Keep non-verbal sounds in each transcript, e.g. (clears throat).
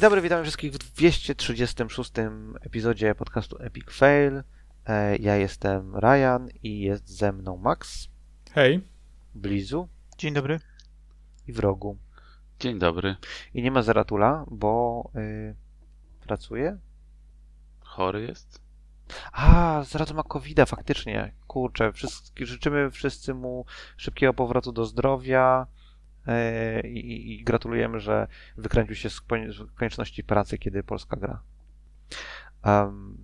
Dzień dobry, witam wszystkich w 236 epizodzie podcastu Epic Fail. E, Ja jestem Ryan i jest ze mną Max, Hej. Blizu Dzień dobry. i Wrogu. Dzień dobry. I nie ma Zeratula, bo y, pracuje. Chory jest? A, Zeratul ma covid faktycznie. Kurczę, życzymy wszyscy mu szybkiego powrotu do zdrowia i, i gratulujemy, że wykręcił się z konie- z konieczności pracy, kiedy Polska gra.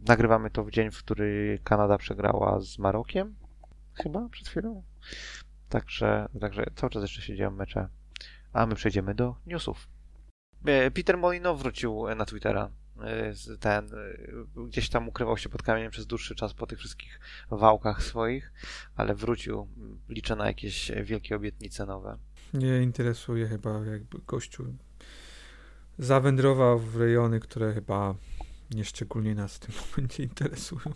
Nagrywamy to w dzień, w który Kanada przegrała z Marokiem, chyba przed chwilą. Także, także cały czas jeszcze się dzieją mecze. A my przejdziemy do newsów. E, Peter Molino wrócił na Twittera. E, Ten e, gdzieś tam ukrywał się pod kamieniem przez dłuższy czas po tych wszystkich wałkach swoich, ale wrócił. Liczę na jakieś wielkie obietnice nowe. Nie interesuje chyba jakby gościu zawędrował w rejony, które chyba nieszczególnie nas w tym (laughs) momencie interesują.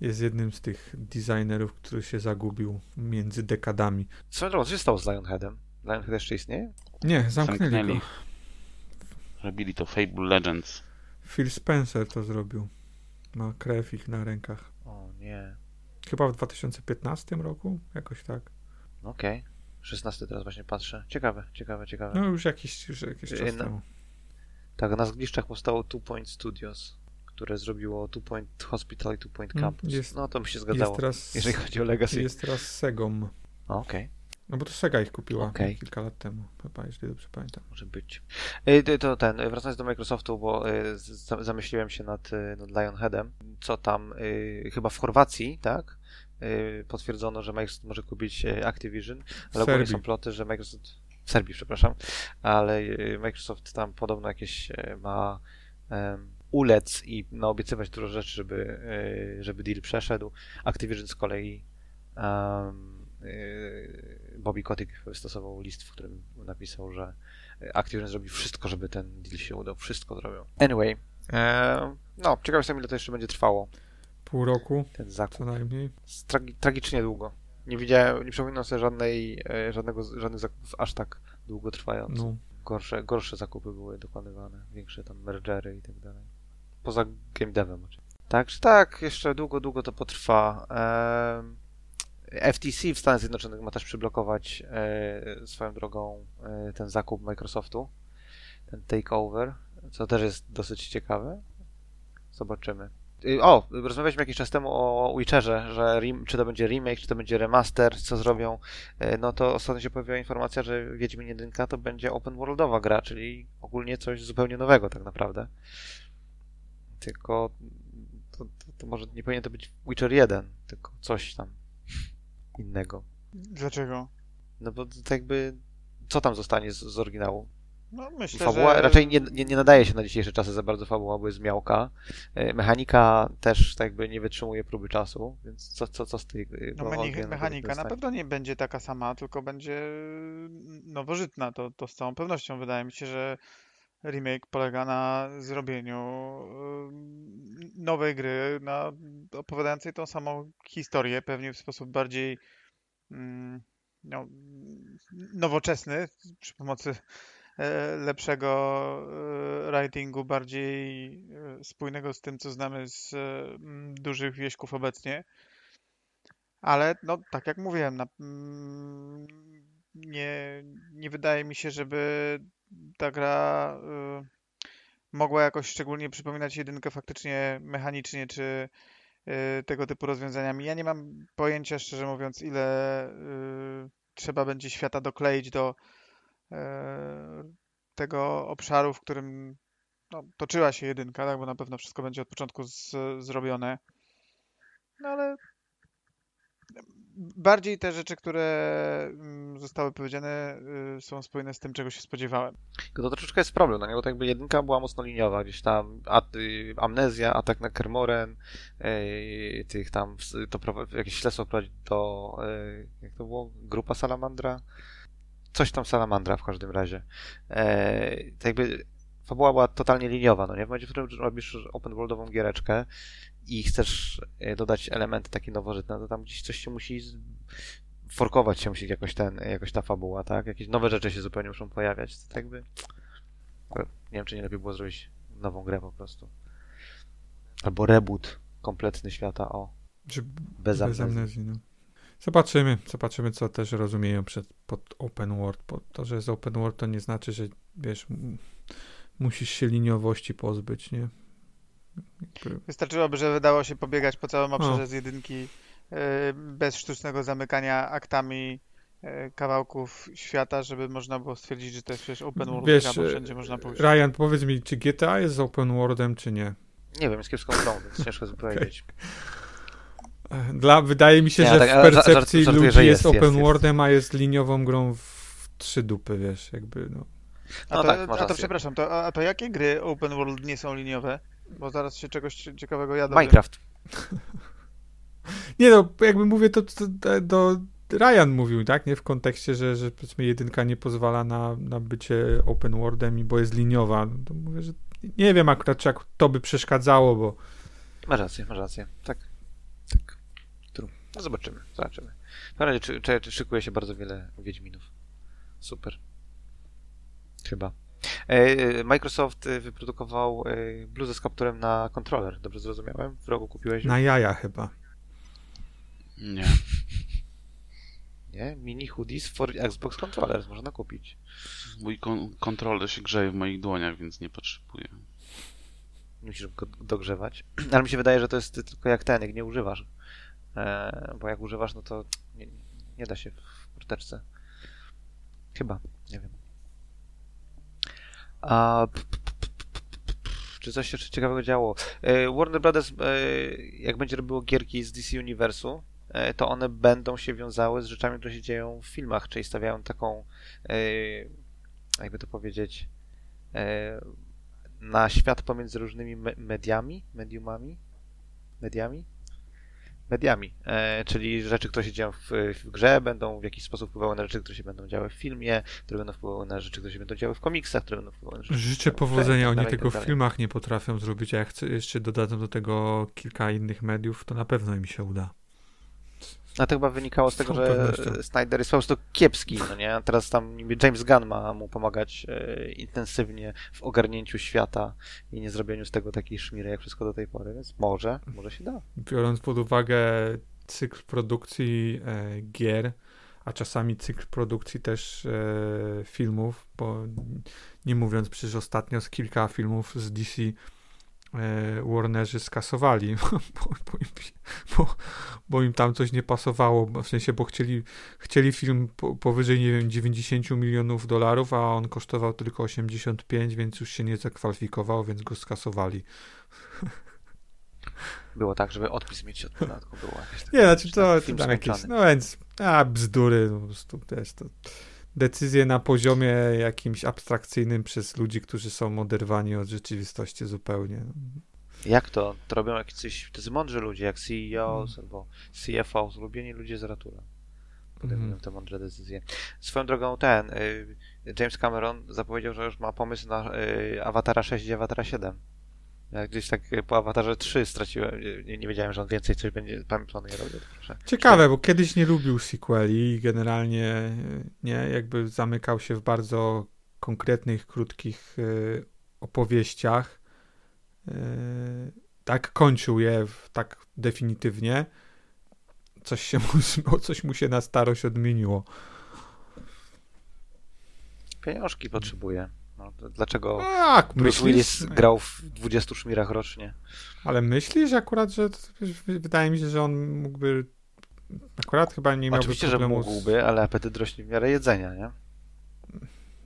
Jest jednym z tych designerów, który się zagubił między dekadami. Co, się stało z Lionheadem? Lionhead jeszcze istnieje? Nie, zamknęli, Zamknęli. go. Robili to Fable Legends. Phil Spencer to zrobił. Ma krew ich na rękach. O nie. Chyba w 2015 roku, jakoś tak. Okej. 16 teraz właśnie patrzę. Ciekawe, ciekawe, ciekawe. No już jakiś, już jakiś czas no. temu. Tak, na zgliszczach powstało Two Point Studios, które zrobiło Two Point Hospital i Two Point Mm, Campus. jest- no to by się Jest zgadzało, teraz, jeżeli chodzi o Legacy. jest teraz Segom. Okej. No bo to Sega ich kupiła Okej. kilka lat temu, chyba, jeśli dobrze pamiętam. Może być. Y, To, ten, wracając do Microsoftu, bo za- zamyśliłem się nad, y, nad Lionheadem, co tam chyba w Chorwacji, tak? Y, Potwierdzono, że Microsoft może kupić y, Activision, ale ogólnie są ploty, że Microsoft. W Serbii, przepraszam, ale y, Microsoft tam podobno jakieś ma em, ulec i naobiecywać dużo rzeczy, żeby, żeby deal przeszedł. Activision z kolei y, Bobby Kotick wystosował list, w którym napisał, że Activision zrobi wszystko, żeby ten deal się udał. Wszystko zrobią. Anyway, no, ciekaw jestem, ile to jeszcze będzie trwało, Pół roku ten zakup. co najmniej. Tragi- tragicznie długo. Nie widziałem, nie przypominam sobie żadnej, e, żadnego, żadnych zakupów aż tak długo trwających. No. Gorsze, gorsze zakupy były dokonywane, większe tam mergery i tak dalej. Poza game devem oczywiście. Także tak, jeszcze długo, długo to potrwa. FTC w Stanach Zjednoczonych ma też przyblokować e, swoją drogą e, ten zakup Microsoftu, ten takeover, co też jest dosyć ciekawe. Zobaczymy. Y, O, rozmawialiśmy jakiś czas temu o Witcherze, że czy to będzie remake, czy to będzie remaster, co zrobią. E, No to ostatnio się pojawiła informacja, że Wiedźmin 1 to będzie open worldowa gra, czyli ogólnie coś zupełnie nowego tak naprawdę. Tylko to, to, to może nie powinien to być Witcher 1, tylko coś tam innego. Dlaczego? No bo to jakby co tam zostanie z, z oryginału? No myślę, Fabuła że... raczej nie, nie, nie nadaje się na dzisiejsze czasy za bardzo fabuła, bo jest miałka. E, Mechanika też tak jakby nie wytrzymuje próby czasu, więc co, co, co z tej e, No, mechanika na pewno nie będzie taka sama, tylko będzie nowożytna, to, to z całą pewnością. Wydaje mi się, że remake polega na zrobieniu ym, nowej gry, na opowiadającej tą samą historię, pewnie w sposób bardziej mm, no, nowoczesny, przy pomocy lepszego e, writingu, bardziej e, spójnego z tym, co znamy z e, dużych wieśków obecnie. Ale no, tak jak mówiłem, na, mm, nie, nie wydaje mi się, żeby ta gra y, mogła jakoś szczególnie przypominać jedynkę faktycznie mechanicznie, czy y, tego typu rozwiązaniami. Ja nie mam pojęcia, szczerze mówiąc, ile y, trzeba będzie świata dokleić do tego obszaru, w którym no, toczyła się jedynka, tak, bo na pewno wszystko będzie od początku z, zrobione. No ale bardziej te rzeczy, które mm, zostały powiedziane, y, są spójne z tym, czego się spodziewałem. To troszeczkę jest problem, no nie? bo to jakby jedynka była mocno liniowa, gdzieś tam at, y, amnezja, atak na Kermoren, y, tych tam, ws- to jakieś śledztwo prowadzi do, y, jak to było, grupa Salamandra? Coś tam Salamandra w każdym razie. E, to jakby fabuła była totalnie liniowa, no nie? W momencie, w którym robisz open worldową giereczkę i chcesz e, dodać elementy takie nowożytne, to tam gdzieś coś się musi forkować się musi jakoś ten, jakoś ta fabuła, tak? Jakieś nowe rzeczy się zupełnie muszą pojawiać. To tak jakby Nie wiem, czy nie lepiej było zrobić nową grę po prostu. Albo reboot kompletny świata, o. Czy Bez bez amnezji. amnezji, no. Zobaczymy, zobaczymy, co też rozumieją przed, pod open world, bo to, że jest open world, to nie znaczy, że wiesz, musisz się liniowości pozbyć, nie? Wystarczyłoby, że wydało się pobiegać po całym obszarze No. z jedynki e, bez sztucznego zamykania aktami e, kawałków świata, żeby można było stwierdzić, że to jest przecież open world Wiesz, gra, bo wszędzie można pójść. Ryan, powiedz mi, czy GTA jest open worldem, czy nie? Nie wiem, jest kiepską grą, więc ciężko (laughs) powiedzieć. Dla, wydaje mi się, Nie, że tak, w percepcji żart- ludzi że jest, jest, open jest. worldem, a jest liniową grą w trzy dupy, wiesz, jakby, no. A No to, tak, a to przepraszam, to, a to jakie gry open world nie są liniowe? Bo zaraz się czegoś ciekawego ja dowiem. Minecraft. (laughs) Nie no, jakby mówię to, to, to do Ryan mówił, tak, nie? W kontekście, że, że powiedzmy jedynka nie pozwala na, na bycie open worldem i bo jest liniowa. No to mówię, że nie wiem akurat, czy jak to by przeszkadzało, bo Masz rację, masz rację. Tak. Tak. No zobaczymy, zobaczymy. W razie czy, czy, czy szykuje się bardzo wiele Wiedźminów. Super. Chyba. E, Microsoft e, wyprodukował e, bluzę z kapturem na kontroler. Dobrze zrozumiałem? W rogu kupiłeś? ją? na jaja chyba. Nie. (laughs) Nie? Mini hoodies for Xbox Controllers można kupić. Mój kon- kontroler się grzeje w moich dłoniach, więc nie potrzebuję. Musisz go dogrzewać. (clears throat) Ale mi się wydaje, że to jest tylko jak ten, jak nie używasz. E, bo jak używasz, no to nie, nie da się w kurteczce. Chyba, nie wiem. A, p- p- p- czy coś jeszcze ciekawego działo? E, Warner Brothers, e, jak będzie robiło gierki z DC Universu, to one będą się wiązały z rzeczami, które się dzieją w filmach, czyli stawiają taką, jakby to powiedzieć, na świat pomiędzy różnymi me- mediami, mediumami, mediami, mediami, e, czyli rzeczy, które się dzieją w, w grze, będą w jakiś sposób wpływały na rzeczy, które się będą działy w filmie, które będą wpływały na rzeczy, które się będą działy w komiksach, które będą wpływały na rzeczy, Życzę powodzenia, tak oni i tego tak w filmach nie potrafią zrobić, a jak jeszcze dodadzą do tego kilka innych mediów, to na pewno im się uda. A to chyba wynikało z tego, Z że. Snyder jest po prostu kiepski, no nie? A teraz tam niby James Gunn ma mu pomagać e, intensywnie w ogarnięciu świata i nie zrobieniu z tego takiej szmiry jak wszystko do tej pory, więc może, może się da. Biorąc pod uwagę cykl produkcji e, gier, a czasami cykl produkcji też e, filmów, bo nie mówiąc przecież ostatnio z kilka filmów z DC Warnerzy skasowali, (laughs) bo, bo, im, bo, bo im tam coś nie pasowało, w sensie, bo chcieli, chcieli film po, powyżej, nie wiem, 90 milionów dolarów, a on kosztował tylko 85, więc już się nie zakwalifikował, więc go skasowali. Było tak, żeby odpis mieć od podatku, było jakieś Nie, znaczy to, to tam jakieś, skończony. no więc, a bzdury, no po prostu też to decyzje na poziomie jakimś abstrakcyjnym przez ludzi, którzy są oderwani od rzeczywistości zupełnie. Jak to? To robią jacyś tacy mądrzy ludzie, jak CEOs Mm. albo CFOs, ulubieni ludzie z Ratura. Podejmują Mhm. te mądre decyzje. Swoją drogą ten, y, James Cameron zapowiedział, że już ma pomysł na y, Awatara 6 i Awatara 7. Ja gdzieś tak po Awatarze 3 straciłem, nie, nie wiedziałem, że on więcej coś będzie, planuje robić, proszę. Ciekawe, bo kiedyś nie lubił sequeli i generalnie nie, jakby zamykał się w bardzo konkretnych, krótkich y, opowieściach. Y, tak kończył je w, tak definitywnie. Coś się mu, coś mu się na starość odmieniło. Pieniążki potrzebuje. No, dlaczego Tak, Bruce Willis grał w 20 szmirach rocznie? ale myślisz akurat, że wydaje mi się, że on mógłby akurat chyba nie miałby Oczywiście, że problemu z- mógłby, ale apetyt rośnie w miarę jedzenia, nie?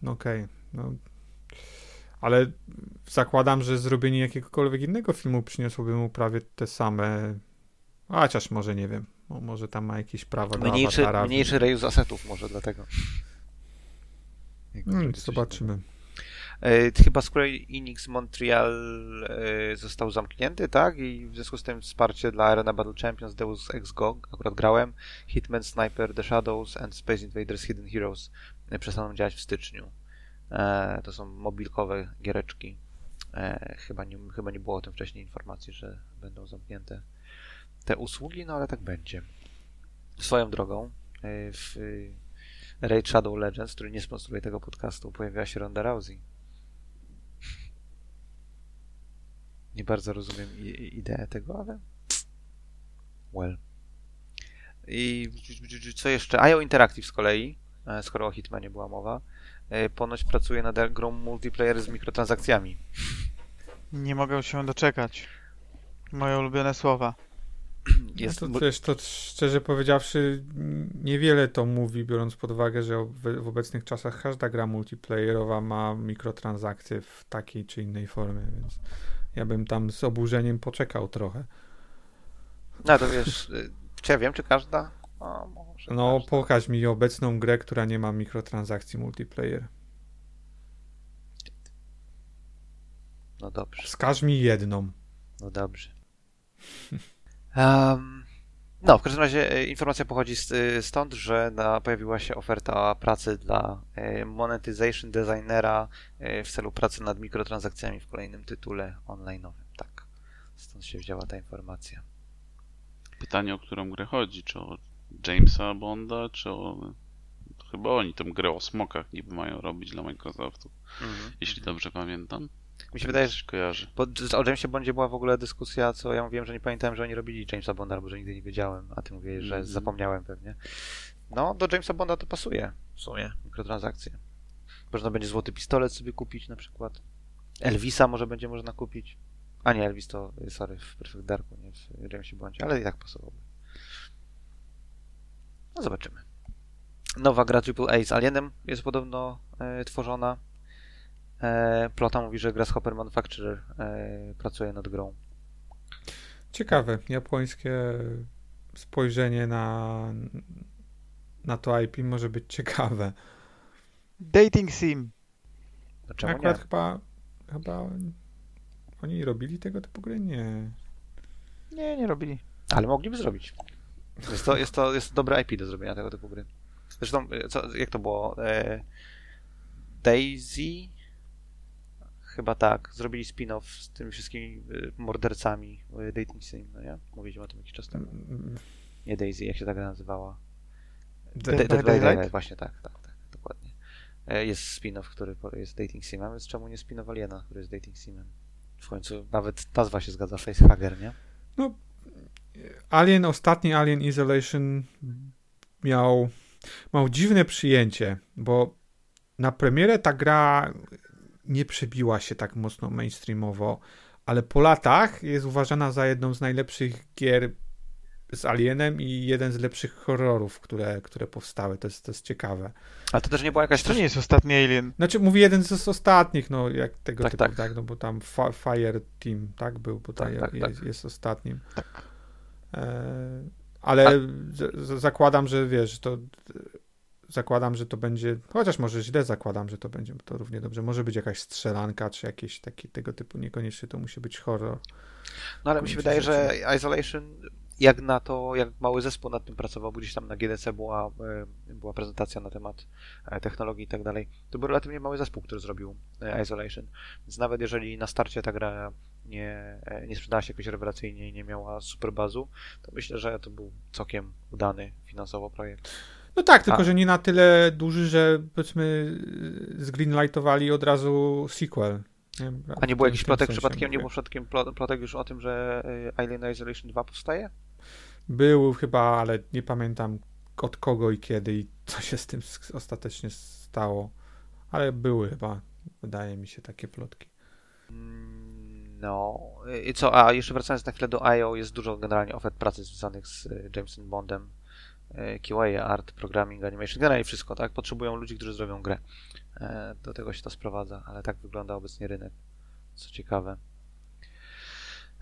No Okej, no. Ale zakładam, że zrobienie jakiegokolwiek innego filmu przyniosłoby mu prawie te same. A chociaż może nie wiem. Mo- Może tam ma jakieś prawa do Mniejszy, awatara. mniejszy reuse asetów może dlatego. Hmm, zobaczymy. E, Chyba Square Enix Montreal e, został zamknięty, tak? I w związku z tym wsparcie dla Arena Battle Champions, Deus Ex Go, akurat grałem, Hitman Sniper The Shadows and Space Invaders Hidden Heroes e, przestaną działać w styczniu. To są mobilkowe giereczki. Chyba nie, chyba nie było o tym wcześniej informacji, że będą zamknięte te usługi, no ale tak będzie. Swoją drogą w Raid Shadow Legends, który nie sponsoruje tego podcastu, pojawiła się Ronda Rousey. Nie bardzo rozumiem ideę tego, ale well. I co jeszcze? IO Interactive z kolei, e, skoro o Hitmanie była mowa, e, ponoć pracuje nad grą multiplayer z mikrotransakcjami. Nie mogę się doczekać. Moje ulubione słowa. (clears throat) Jest, no to, wiesz, to szczerze powiedziawszy, niewiele to mówi, biorąc pod uwagę, że w obecnych czasach każda gra multiplayerowa ma mikrotransakcje w takiej czy innej formie, więc ja bym tam z oburzeniem poczekał trochę. No to wiesz, y, czy ja wiem, czy każda? Może No, każda. pokaż mi obecną grę, która nie ma mikrotransakcji multiplayer. No dobrze, Wskaż mi jedną. no dobrze. (laughs) Um, no, w każdym razie e, informacja pochodzi e, stąd, że na, pojawiła się oferta pracy dla e, monetization designera w celu pracy nad mikrotransakcjami w kolejnym tytule online'owym. Tak, stąd się wzięła ta informacja. Pytanie, o którą grę chodzi? Czy o Jamesa Bonda, czy o... Chyba oni tę grę o smokach niby mają robić dla Microsoftu, jeśli dobrze pamiętam. Mi się wydaje, że kojarzy. bo o Jamesie Bondzie była w ogóle dyskusja, co ja mówiłem, że nie pamiętałem, że oni robili Jamesa Bonda, albo że nigdy nie wiedziałem, a ty mówiłeś, że Mhm. zapomniałem pewnie. No, do Jamesa Bonda to pasuje w sumie, mikrotransakcje. Można będzie złoty pistolet sobie kupić na przykład. Elvisa może będzie można kupić. A nie, Elvis to, sorry, w Perfect Darku, nie w Jamesie Bondzie, ale i tak pasowałby. No zobaczymy. Nowa gra AAA z Alienem jest podobno e, tworzona. E, Plota mówi, że Grasshopper Manufacturer e, pracuje nad grą. Ciekawe, japońskie spojrzenie na, na to IP może być ciekawe. Dating sim. No czemu Akurat nie? chyba, chyba oni robili tego typu gry? Nie. Nie, nie robili. Ale mogliby zrobić. Jest to, jest to, jest to dobre IP do zrobienia tego typu gry. Zresztą, e, co, jak to było? E, Daisy? Chyba tak. Zrobili spin-off z tymi wszystkimi e, mordercami e, Dating Sim, no nie? Mówiliśmy o tym jakiś czas temu. Nie Daisy, jak się ta gra nazywała? Dead Dead, by Dead by Daylight? Właśnie tak, tak, tak, dokładnie. E, Jest spin-off, który jest Dating Simem, więc czemu nie spin-off Aliena, który jest Dating Simem? W końcu nawet nazwa się zgadza, Facehugger, nie? Alien, ostatni Alien Isolation miał, miał dziwne przyjęcie, bo na premierę ta gra nie przebiła się tak mocno mainstreamowo, ale po latach jest uważana za jedną z najlepszych gier z Alienem i jeden z lepszych horrorów, które, które powstały. To jest, to jest ciekawe. Ale to też nie była jakaś To nie jest ostatni Alien. Znaczy, mówię jeden z ostatnich, no jak tego Tak, typu, tak. tak. no bo tam Fire Team, tak, był, bo Tak, tak, tak, jest, tak. jest ostatnim. Tak. E, ale z, z, zakładam, że wiesz, to zakładam, że to będzie, chociaż może źle zakładam, że to będzie to równie dobrze. Może być jakaś strzelanka, czy jakieś taki tego typu, niekoniecznie to musi być horror. No ale mi się wydaje, że Isolation, jak na to, jak mały zespół nad tym pracował, bo gdzieś tam na GDC była, e, była prezentacja na temat e, technologii i tak dalej, to był relatywnie mały zespół, który zrobił e, Isolation. Więc nawet jeżeli na starcie ta gra nie, nie sprzedała się jakoś rewelacyjnie i nie miała super bazu, to myślę, że to był całkiem udany finansowo projekt. No tak, tylko A. że nie na tyle duży, że powiedzmy zgreenlightowali od razu sequel. Nie? A nie W był tym- jakiś w tym plotek przypadkiem, nie mówię. był przypadkiem plot- plotek już o tym, że e, Alien Isolation 2 powstaje? Był chyba, ale nie pamiętam od kogo i kiedy i co się z tym ostatecznie stało. Ale były chyba, wydaje mi się, takie plotki. Mm, No i co, a jeszcze wracając na chwilę do IO, jest dużo generalnie ofert pracy związanych z e, Jamesem Bondem, QA, art, programming, animation, generalnie wszystko, tak? Potrzebują ludzi, którzy zrobią grę. E, Do tego się to sprowadza, ale tak wygląda obecnie rynek, co ciekawe.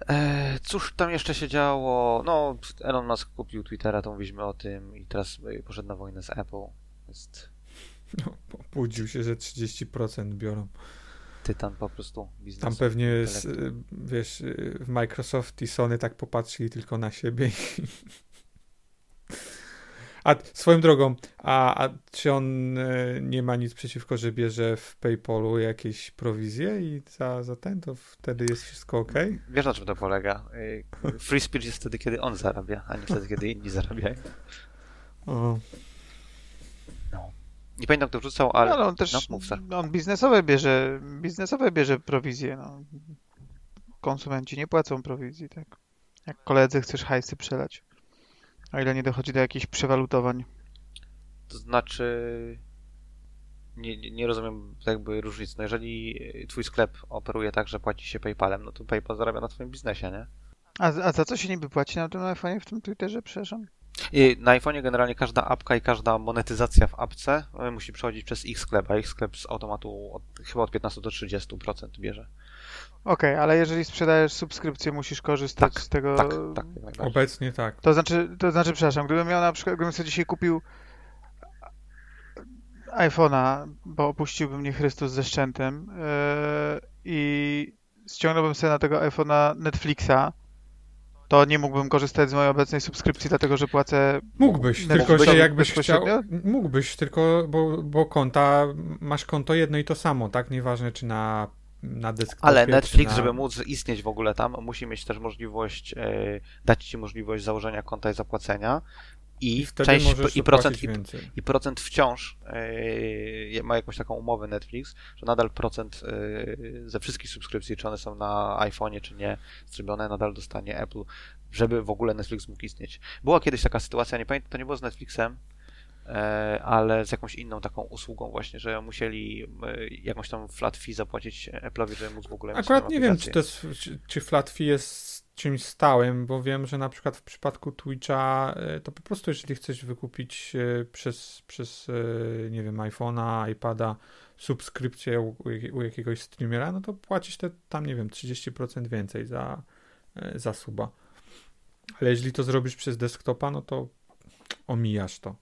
E, Cóż tam jeszcze się działo? No, Elon Musk kupił Twittera, to mówiliśmy o tym i teraz e, poszedł na wojnę z Apple. Jest No, obudził się, że 30% biorą. tytan po prostu biznesu. Tam pewnie, jest, wiesz, w Microsoft i Sony tak popatrzyli tylko na siebie. A swoją drogą, a, a czy on y, nie ma nic przeciwko, że bierze w PayPalu jakieś prowizje i za, za ten, to wtedy jest wszystko ok? Wiesz na czym to polega? Y, Free speech jest wtedy, kiedy on zarabia, a nie wtedy, kiedy inni zarabiają. O, Nie pamiętam kto wrzucał, ale... No, ale on też no, mów, Sar. on biznesowe bierze, biznesowe bierze prowizje. No. konsumenci nie płacą prowizji, tak? Jak koledzy chcesz hajsy przelać. O ile nie dochodzi do jakichś przewalutowań. To znaczy... Nie, nie- rozumiem jakby różnicy. No jeżeli twój sklep operuje tak, że płaci się PayPalem, no to PayPal zarabia na twoim biznesie, nie? A, a za co się niby płaci na tym iPhone'ie, w tym Twitterze, przepraszam? I na iPhone'ie generalnie każda apka i każda monetyzacja w apce e, musi przechodzić przez ich sklep, a ich sklep z automatu od, chyba od 15 do 30% bierze. Okej, ale jeżeli sprzedajesz subskrypcję, musisz korzystać Tak, z tego... Tak, tak. Obecnie tak. To znaczy, to znaczy, przepraszam, gdybym miał na przykład, gdybym sobie dzisiaj kupił iPhone'a, bo opuściłby mnie Chrystus ze szczętem yy, i ściągnąłbym sobie na tego iPhone'a Netflixa, to nie mógłbym korzystać z mojej obecnej subskrypcji, dlatego że płacę Mógłbyś, Netflix tylko że jakbyś chciał. Mógłbyś, tylko bo, bo konta, masz konto jedno i to samo, tak? Nieważne czy na, na desktopie. Ale Netflix, na... żeby móc istnieć w ogóle tam, musi mieć też możliwość, e, dać ci możliwość założenia konta i zapłacenia i, I część, i procent, i, i procent wciąż e, ma jakąś taką umowę Netflix, że nadal procent e, ze wszystkich subskrypcji, czy one są na iPhone'ie, czy nie, zrobione, nadal dostanie Apple, żeby w ogóle Netflix mógł istnieć. Była kiedyś taka sytuacja, nie pamiętam, to nie było z Netflixem, ale z jakąś inną taką usługą właśnie, że musieli e, jakąś tam flat fee zapłacić Apple'owi, żeby móc w ogóle mieć Akurat nie wiem, czy, to jest, czy, czy flat fee jest czymś stałym, bo wiem, że na przykład w przypadku Twitcha e, to po prostu jeżeli chcesz wykupić e, przez, przez e, nie wiem, iPhone'a, iPada subskrypcję u, u jak- u jakiegoś streamera, no to płacisz te tam, nie wiem, 30% więcej za, e, za suba. Ale jeżeli to zrobisz przez desktopa, no to omijasz to.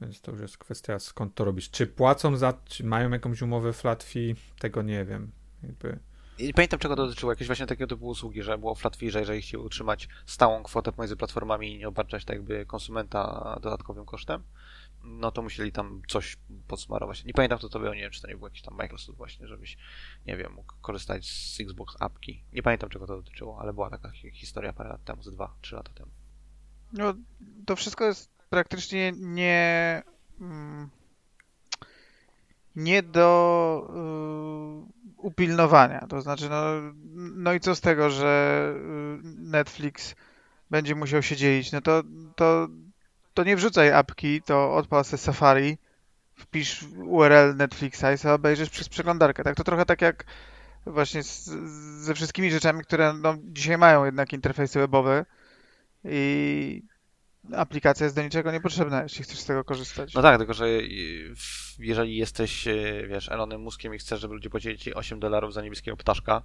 Więc to już jest kwestia skąd to robisz. Czy płacą za, czy mają jakąś umowę flat fee, tego nie wiem. Jakby I Nie pamiętam czego to dotyczyło, jakieś właśnie takiego typu usługi, że było flat fee, że jeżeli chcieli utrzymać stałą kwotę pomiędzy platformami i nie obarczać tak jakby konsumenta dodatkowym kosztem, no to musieli tam coś podsmarować. Nie pamiętam kto to był, nie wiem czy to nie był jakiś tam Microsoft właśnie, żebyś, nie wiem, mógł korzystać z Xbox apki. Nie pamiętam czego to dotyczyło, ale była taka hi- historia parę lat temu, z dwa, trzy lata temu. No, to wszystko jest praktycznie nie. mm, Nie do y, upilnowania. To znaczy, no, no i co z tego, że y, Netflix będzie musiał się dzielić? No to, to, to nie wrzucaj apki, to odpal sobie Safari, wpisz URL Netflixa i sobie obejrzysz przez przeglądarkę. Tak, to trochę tak jak właśnie z, ze wszystkimi rzeczami, które no, dzisiaj mają jednak interfejsy webowe i aplikacja jest do niczego niepotrzebna, jeśli chcesz z tego korzystać. No tak, tylko że y, jeżeli jesteś, y, wiesz, Elonem Muskiem i chcesz, żeby ludzie płacili ci 8 dolarów za niebieskiego ptaszka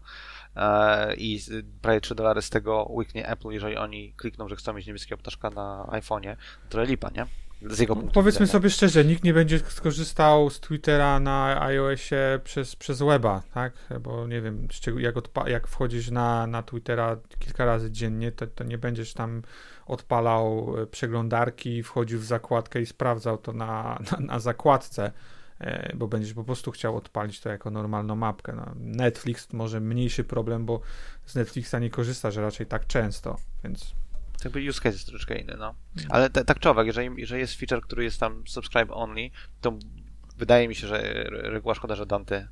e, i prawie 3 dolary z tego łyknie Apple, jeżeli oni klikną, że chcą mieć niebieskiego ptaszka na iPhone'ie, to lipa, nie? Z jego punktu Powiedzmy widzenia. sobie szczerze, nikt nie będzie skorzystał z Twittera na iOSie przez, przez weba, tak? Bo nie wiem, jak, odpa- jak wchodzisz na, na Twittera kilka razy dziennie, to, to nie będziesz tam odpalał e, przeglądarki, wchodził w zakładkę i sprawdzał to na, (laughs) na, na zakładce, e, bo będziesz po prostu chciał odpalić to jako normalną mapkę. No, Netflix może mniejszy problem, bo z Netflixa nie korzystasz raczej tak często, więc jakby use case jest troszeczkę inny, no. Ale te, tak czy owak, jeżeli, jeżeli jest feature, który jest tam subscribe only, to wydaje mi się, że re- reguła, szkoda, że Dante,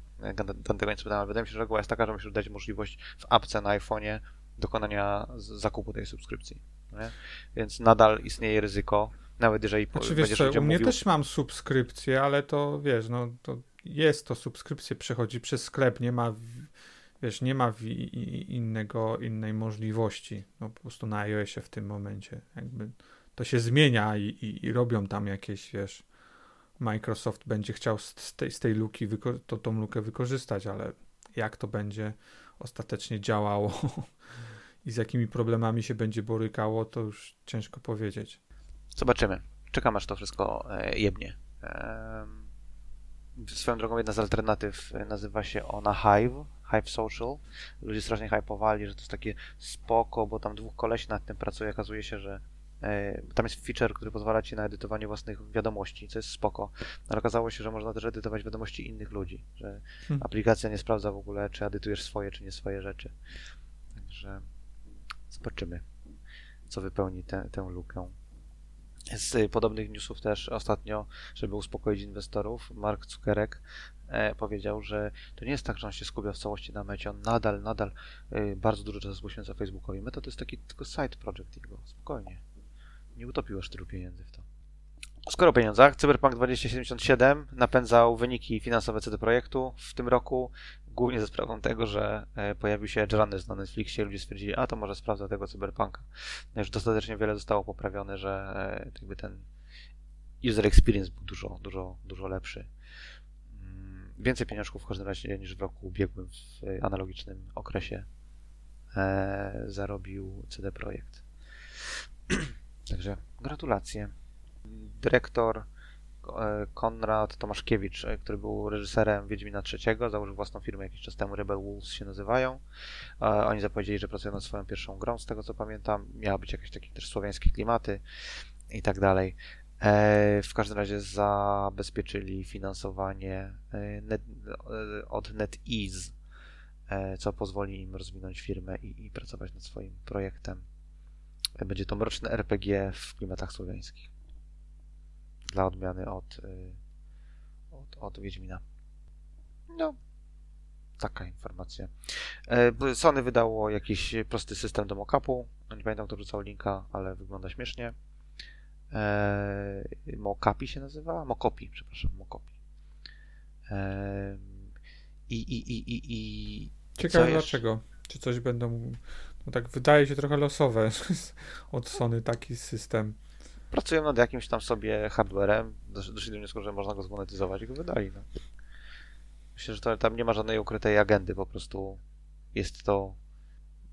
Dantego nie spytałem, ale wydaje mi się, że reguła jest taka, że musisz dać możliwość w apce na iPhone'ie dokonania zakupu tej subskrypcji. Nie? Więc nadal istnieje ryzyko, nawet jeżeli Znaczy będziesz co, u mnie mówił, też mam subskrypcję, ale to wiesz, no to jest to subskrypcja, przechodzi przez sklep, nie ma, wiesz, nie ma innego, innej możliwości, no po prostu na iOSie w tym momencie, jakby to się zmienia i, i, i robią tam jakieś, wiesz, Microsoft będzie chciał z, tej, z tej luki to, tą lukę wykorzystać, ale jak to będzie ostatecznie działało (laughs) i z jakimi problemami się będzie borykało, to już ciężko powiedzieć. Zobaczymy. Czekam aż to wszystko e, jebnie. Swoją drogą jedna z alternatyw e, nazywa się ona Hive, Hive Social. Ludzie strasznie hypowali, że to jest takie spoko, bo tam dwóch kolesi nad tym pracuje. Okazuje się, że e, tam jest feature, który pozwala ci na edytowanie własnych wiadomości, co jest spoko. Ale okazało się, że można też edytować wiadomości innych ludzi, że Hmm. aplikacja nie sprawdza w ogóle, czy edytujesz swoje, czy nie swoje rzeczy. Także zobaczymy, co wypełni tę tę lukę. Z podobnych newsów też ostatnio, żeby uspokoić inwestorów, Mark Zuckerek e, powiedział, że to nie jest tak, że on się skupia w całości na mecie, on nadal, nadal e, bardzo dużo czasu poświęca Facebookowi. Meta to jest taki tylko side project jego, spokojnie. Nie utopił aż tylu pieniędzy w to. Skoro o pieniądzach, Cyberpunk 2077 napędzał wyniki finansowe CD Projektu w tym roku, głównie ze sprawą tego, że e, pojawił się Edge na Netflixie ludzie stwierdzili, a to może sprawdza tego Cyberpunka. No już dostatecznie wiele zostało poprawione, że e, jakby ten user experience był dużo, dużo, dużo lepszy. Mm, więcej pieniążków w każdym razie niż w roku ubiegłym w analogicznym okresie e, zarobił CD Projekt. (clears throat) Także gratulacje dyrektor e, Konrad Tomaszkiewicz, e, który był reżyserem Wiedźmina III, założył własną firmę jakiś czas temu, Rebel Wolves się nazywają. E, oni zapowiedzieli, że pracują nad swoją pierwszą grą, z tego co pamiętam. Miała być jakieś takie też słowiańskie klimaty i tak dalej. W każdym razie zabezpieczyli finansowanie od NetEase, co pozwoli im rozwinąć firmę i, i pracować nad swoim projektem. Będzie to mroczne RPG w klimatach słowiańskich dla odmiany od, y, od, od Wiedźmina. No, taka informacja. E, Sony wydało jakiś prosty system do mockupu. No nie pamiętam, kto rzucał linka, ale wygląda śmiesznie. E, Mocapi się nazywa? Mokopi, przepraszam, Mokopi. E, I, i, i, i, i Ciekawe dlaczego. Czy coś będą. No tak wydaje się trochę losowe (laughs) od Sony taki system pracują nad jakimś tam sobie hardwarem, doszli do wniosku, że można go zmonetyzować i go wydali. No. Myślę, że to, tam nie ma żadnej ukrytej agendy, po prostu jest to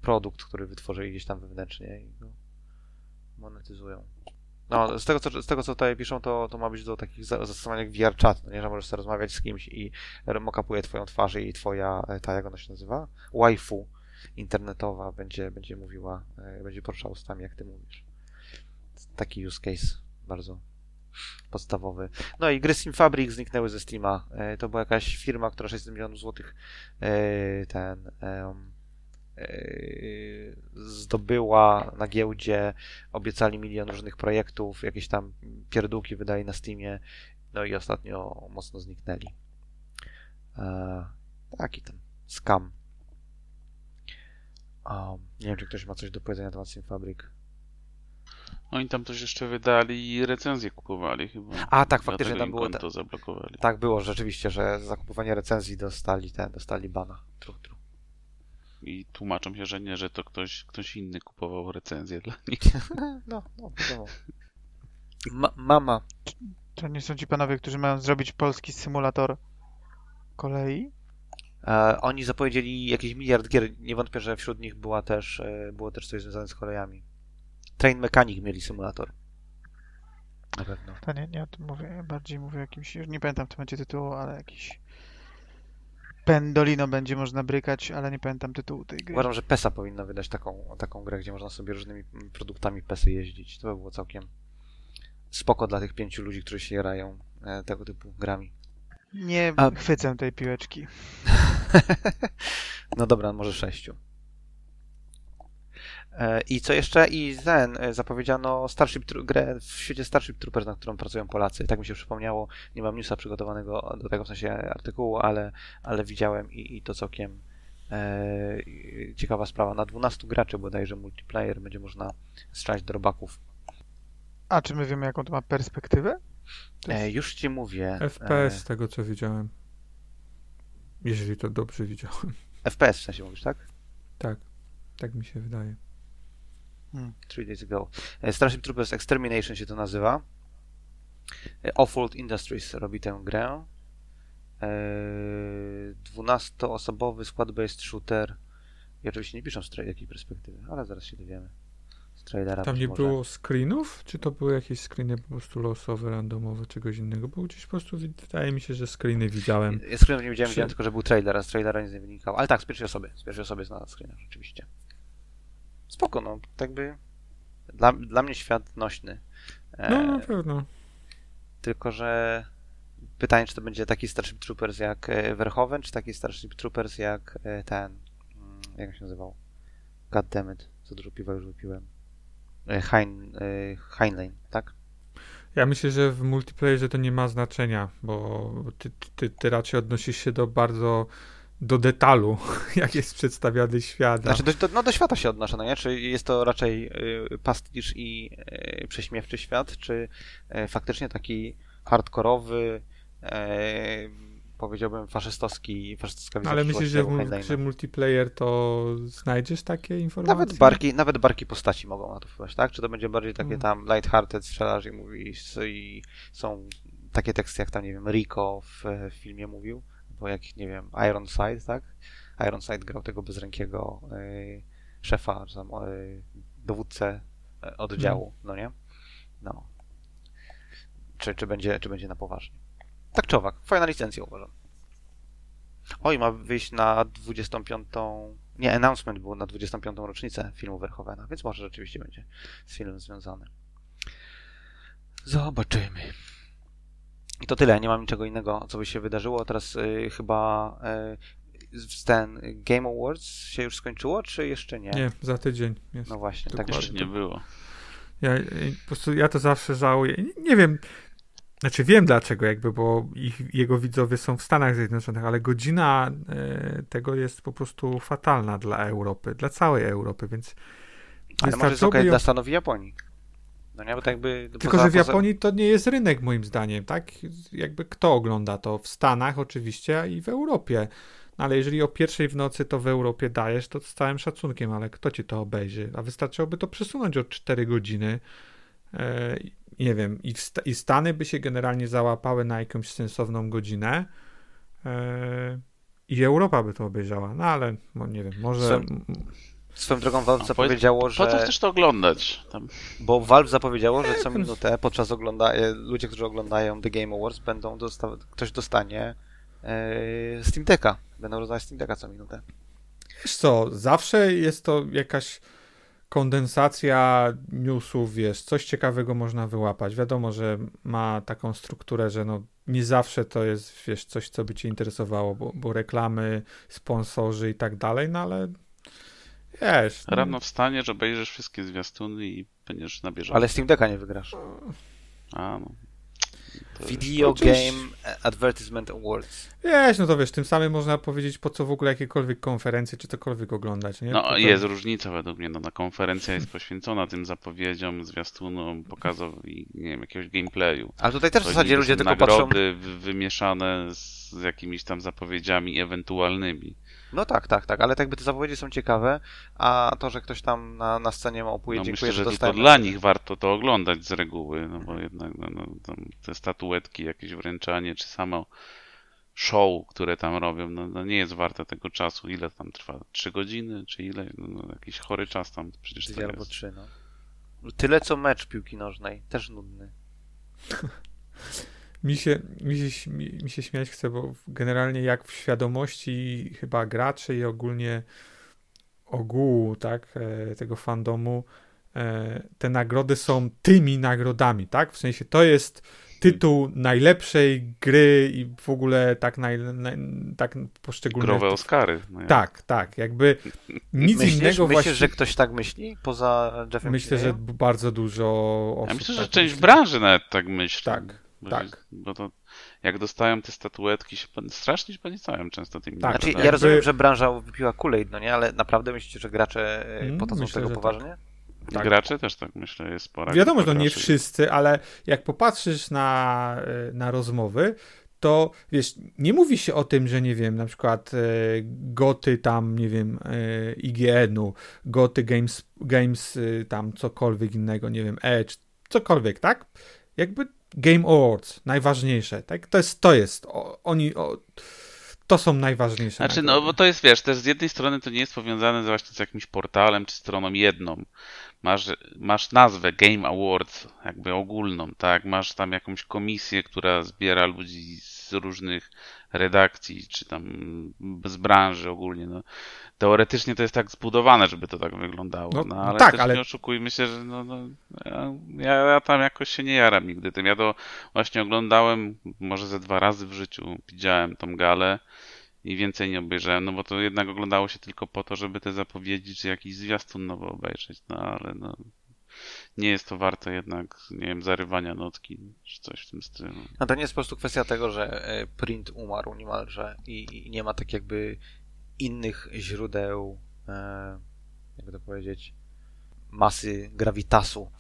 produkt, który wytworzyli gdzieś tam wewnętrznie i go monetyzują. No, z tego, co, z tego, co tutaj piszą, to, to ma być do takich zastosowań jak VR chat, no nie, że możesz rozmawiać z kimś i mokapuje twoją twarz i twoja, ta, jak ona się nazywa? Waifu internetowa będzie, będzie mówiła, e, będzie poruszała ustami, jak ty mówisz taki use case bardzo podstawowy. No i gry Steam Fabric zniknęły ze Steama. E, to była jakaś firma, która 600 milionów złotych e, ten e, zdobyła na giełdzie, obiecali milion różnych projektów, jakieś tam pierdółki wydali na Steamie, no i ostatnio mocno zniknęli. Taki ten scam. nie wiem, czy ktoś ma coś do powiedzenia na temat Steam Fabric. Oni tam coś jeszcze wydali i recenzje kupowali chyba. A tak, faktycznie tam było. To zablokowali. Tak było rzeczywiście, że za kupowanie recenzji dostali ten, dostali bana. Tru, tru. I tłumaczą się, że nie, że to ktoś, ktoś inny kupował recenzję dla nich. (laughs) no, no, no. Ma mama. To nie są ci panowie, którzy mają zrobić polski symulator kolei? E, oni zapowiedzieli jakiś miliard gier. Nie wątpię, że wśród nich była też, e, było też coś związane z kolejami. Train Mechanic mieli symulator. Na pewno. To nie, nie o tym mówię, bardziej mówię o jakimś, już nie pamiętam w tym momencie tytułu, ale jakiś Pendolino będzie można brykać, ale nie pamiętam tytułu tej gry. Uważam, że PESA powinna wydać taką, taką grę, gdzie można sobie różnymi produktami PESy jeździć. To by było całkiem spoko dla tych pięciu ludzi, którzy się jarają e, tego typu grami. Nie A... chwycę tej piłeczki. (laughs) no dobra, może sześciu. E, I co jeszcze? I ten, e, zapowiedziano Starship, grę w świecie Starship Troopers, na którą pracują Polacy. Tak mi się przypomniało, nie mam newsa przygotowanego do tego w sensie artykułu, ale, ale widziałem i, i to całkiem e, ciekawa sprawa. Na 12 graczy bodajże multiplayer będzie można strzelać do robaków. A czy my wiemy, jaką to ma perspektywę? To jest... e, już ci mówię. FPS z tego, co widziałem. Jeżeli to dobrze widziałem. FPS w sensie mówisz, tak? Tak, tak mi się wydaje. Hmm. Three Days Ago. E, Starship Troopers Extermination się to nazywa. E, Offworld Industries robi tę grę. 12-osobowy e, squad-based shooter. I oczywiście nie piszą z jakiej perspektywy, ale zaraz się dowiemy. Z trailera Tam nie może. było screenów? Czy to były jakieś screeny po prostu losowe, randomowe, czegoś innego? Bo gdzieś po prostu wydaje mi się, że screeny widziałem. Ja screenów nie widziałem, widziałem tylko, że był trailer, a z trailera nic nie wynikało. Ale tak, z pierwszej osoby. Z pierwszej osoby znalazł screener, rzeczywiście spoko, no, tak by dla, dla mnie świat nośny. No, na pewno. Tylko, że pytanie, czy to będzie taki Starship Troopers jak e, Verhoeven, czy taki Starship Troopers jak e, ten, mm, jak się nazywał? Goddammit, co dużo piwa już wypiłem. E, Hein, Heinlein, tak? Ja myślę, że w multiplayerze to nie ma znaczenia, bo ty, ty, ty raczej odnosisz się do bardzo do detalu, (laughs) jak jest przedstawiany świat. Znaczy, do, no do świata się odnoszę, no nie? Czy jest to raczej y, pastisz i y, prześmiewczy świat, czy y, faktycznie taki hardkorowy, y, powiedziałbym faszystowski, faszystowska wizja Ale myślisz, że w, multiplayer to znajdziesz takie informacje? Nawet barki, nawet barki postaci mogą na to wpływać, tak? Czy to będzie bardziej takie Mm. tam lighthearted, strzelasz i mówisz i są takie teksty jak tam, nie wiem, Rico w, w filmie mówił, bo jak, nie wiem, Ironside, tak? Ironside grał tego bezrękiego y, szefa, czy tam y, dowódcę y, oddziału, no nie? No. Czy, czy, będzie, czy będzie na poważnie? Tak czy owak, fajna licencja uważam. Oj, ma wyjść na 25. Nie, announcement był na 25. rocznicę filmu Verhovena, więc może rzeczywiście będzie z filmem związany. Zobaczymy. I to tyle, nie mam niczego innego, co by się wydarzyło. Teraz y, chyba y, ten Game Awards się już skończyło, czy jeszcze nie? Nie, za tydzień jest. No właśnie, tak Dokładnie. Jeszcze nie było. Ja, ja- po prostu ja to zawsze żałuję. Nie, nie wiem, znaczy wiem dlaczego jakby, bo ich, jego widzowie są w Stanach Zjednoczonych, ale godzina e, tego jest po prostu fatalna dla Europy, dla całej Europy, więc Ale może jest okej ją- dla Stanów i Japonii. No nie, bo tak jakby... Tylko, poza- że w poza- Japonii to nie jest rynek moim zdaniem, tak? Jakby kto ogląda to? W Stanach oczywiście i w Europie. No ale jeżeli o pierwszej w nocy to w Europie dajesz, to z całym szacunkiem, ale kto ci to obejrzy? A wystarczyłoby to przesunąć o 4 godziny. E, nie wiem, i, Sta- i Stany by się generalnie załapały na jakąś sensowną godzinę. E, I Europa by to obejrzała. No ale no, nie wiem, może. Swoją drogą Valve A zapowiedziało, Po że... co chcesz to oglądać? Tam Bo Valve zapowiedziało, że co wiem. minutę podczas ogląda e, ludzie, którzy oglądają The Game Awards będą dosta... ktoś dostanie e, Steam Decka. Będą rozdawać Steam Decka co minutę. Wiesz co, zawsze jest to jakaś kondensacja newsów, wiesz, coś ciekawego można wyłapać. Wiadomo, że ma taką strukturę, że no nie zawsze to jest, wiesz, coś, co by cię interesowało, bo, bo reklamy, sponsorzy i tak dalej, no ale wiesz, no, rano wstaniesz, obejrzysz wszystkie zwiastuny i będziesz na bieżąco. Ale Steam Decka nie wygrasz. A, no. To Video Oczywiście. Game Advertisement Awards. wiesz, no to wiesz, tym samym można powiedzieć, po co w ogóle jakiekolwiek konferencje, czy cokolwiek oglądać, nie? No to- jest różnica według mnie. No, na konferencja jest poświęcona tym zapowiedziom, zwiastunom, pokazowi, nie wiem, jakiegoś gameplayu. Ale tutaj też w zasadzie ludzie tylko patrzą... nagrody wy- wymieszane z jakimiś tam zapowiedziami ewentualnymi. No tak, tak, tak, ale tak jakby te zapowiedzi są ciekawe, a to, że ktoś tam na, na scenie małpuje, No dziękuję, myślę, że że dostałem... dla nich warto to oglądać z reguły, no bo jednak no, no, tam te statuetki, jakieś wręczanie, czy samo show, które tam robią, no, no nie jest warte tego czasu. Ile tam trwa? Trzy godziny, czy ile? No, no, jakiś chory czas tam przecież to Dwie albo jest. trzy, no. Tyle co mecz piłki nożnej, też nudny. (laughs) Mi się, mi, się, mi się śmiać chce, bo generalnie jak w świadomości chyba graczy i ogólnie ogółu, tak, e, tego fandomu, e, te nagrody są tymi nagrodami, tak? W sensie to jest tytuł najlepszej gry i w ogóle tak, naj, naj, tak poszczególne... Growe Oscary. No, jak- Tak, tak, jakby nic myślisz, innego myślisz właśnie... że ktoś tak myśli? Poza Jeffem Myślę, że bardzo dużo osób Ja myślę, że tak część myśli. branży nawet tak myśli. Tak, Bo, tak. Bo to jak dostają te statuetki, się strasznie się podniecają często tymi Tak, Znaczy, nagrodami. ja rozumiem, że branża wypiła Kool-Aid, no nie? Ale naprawdę myślicie, że gracze e, Mm, podchodzą do tego że poważnie? tak. Gracze też tak myślę, jest spora Wiadomo, że no nie wszyscy, ale jak popatrzysz na, e, na rozmowy, to wiesz, nie mówi się o tym, że nie wiem, na przykład e, goty tam, nie wiem, e, IGN-u, goty Games, Games e, tam cokolwiek innego, nie wiem, Edge, cokolwiek, tak? Jakby Game Awards, najważniejsze, tak? To jest, to jest, o, oni, o, to są najważniejsze. Znaczy, no nagrody. bo to jest, wiesz, też z jednej strony to nie jest powiązane z właśnie z jakimś portalem czy stroną jedną. Masz, masz nazwę Game Awards, jakby ogólną, tak? Masz tam jakąś komisję, która zbiera ludzi z różnych redakcji, czy tam z branży ogólnie. No. Teoretycznie to jest tak zbudowane, żeby to tak wyglądało. No, No, no ale tak, też ale- nie oszukujmy się, że no, no, ja, ja tam jakoś się nie jaram nigdy tym. Ja to właśnie oglądałem może ze dwa razy w życiu. Widziałem tą galę i więcej nie obejrzałem, no bo to jednak oglądało się tylko po to, żeby te zapowiedzi czy jakiś zwiastun nowy obejrzeć, no ale no nie jest to warte jednak, nie wiem, zarywania notki, czy coś w tym stylu. No to nie jest po prostu kwestia tego, że e, print umarł niemalże i, i nie ma tak jakby innych źródeł, e, jakby to powiedzieć, masy grawitasu.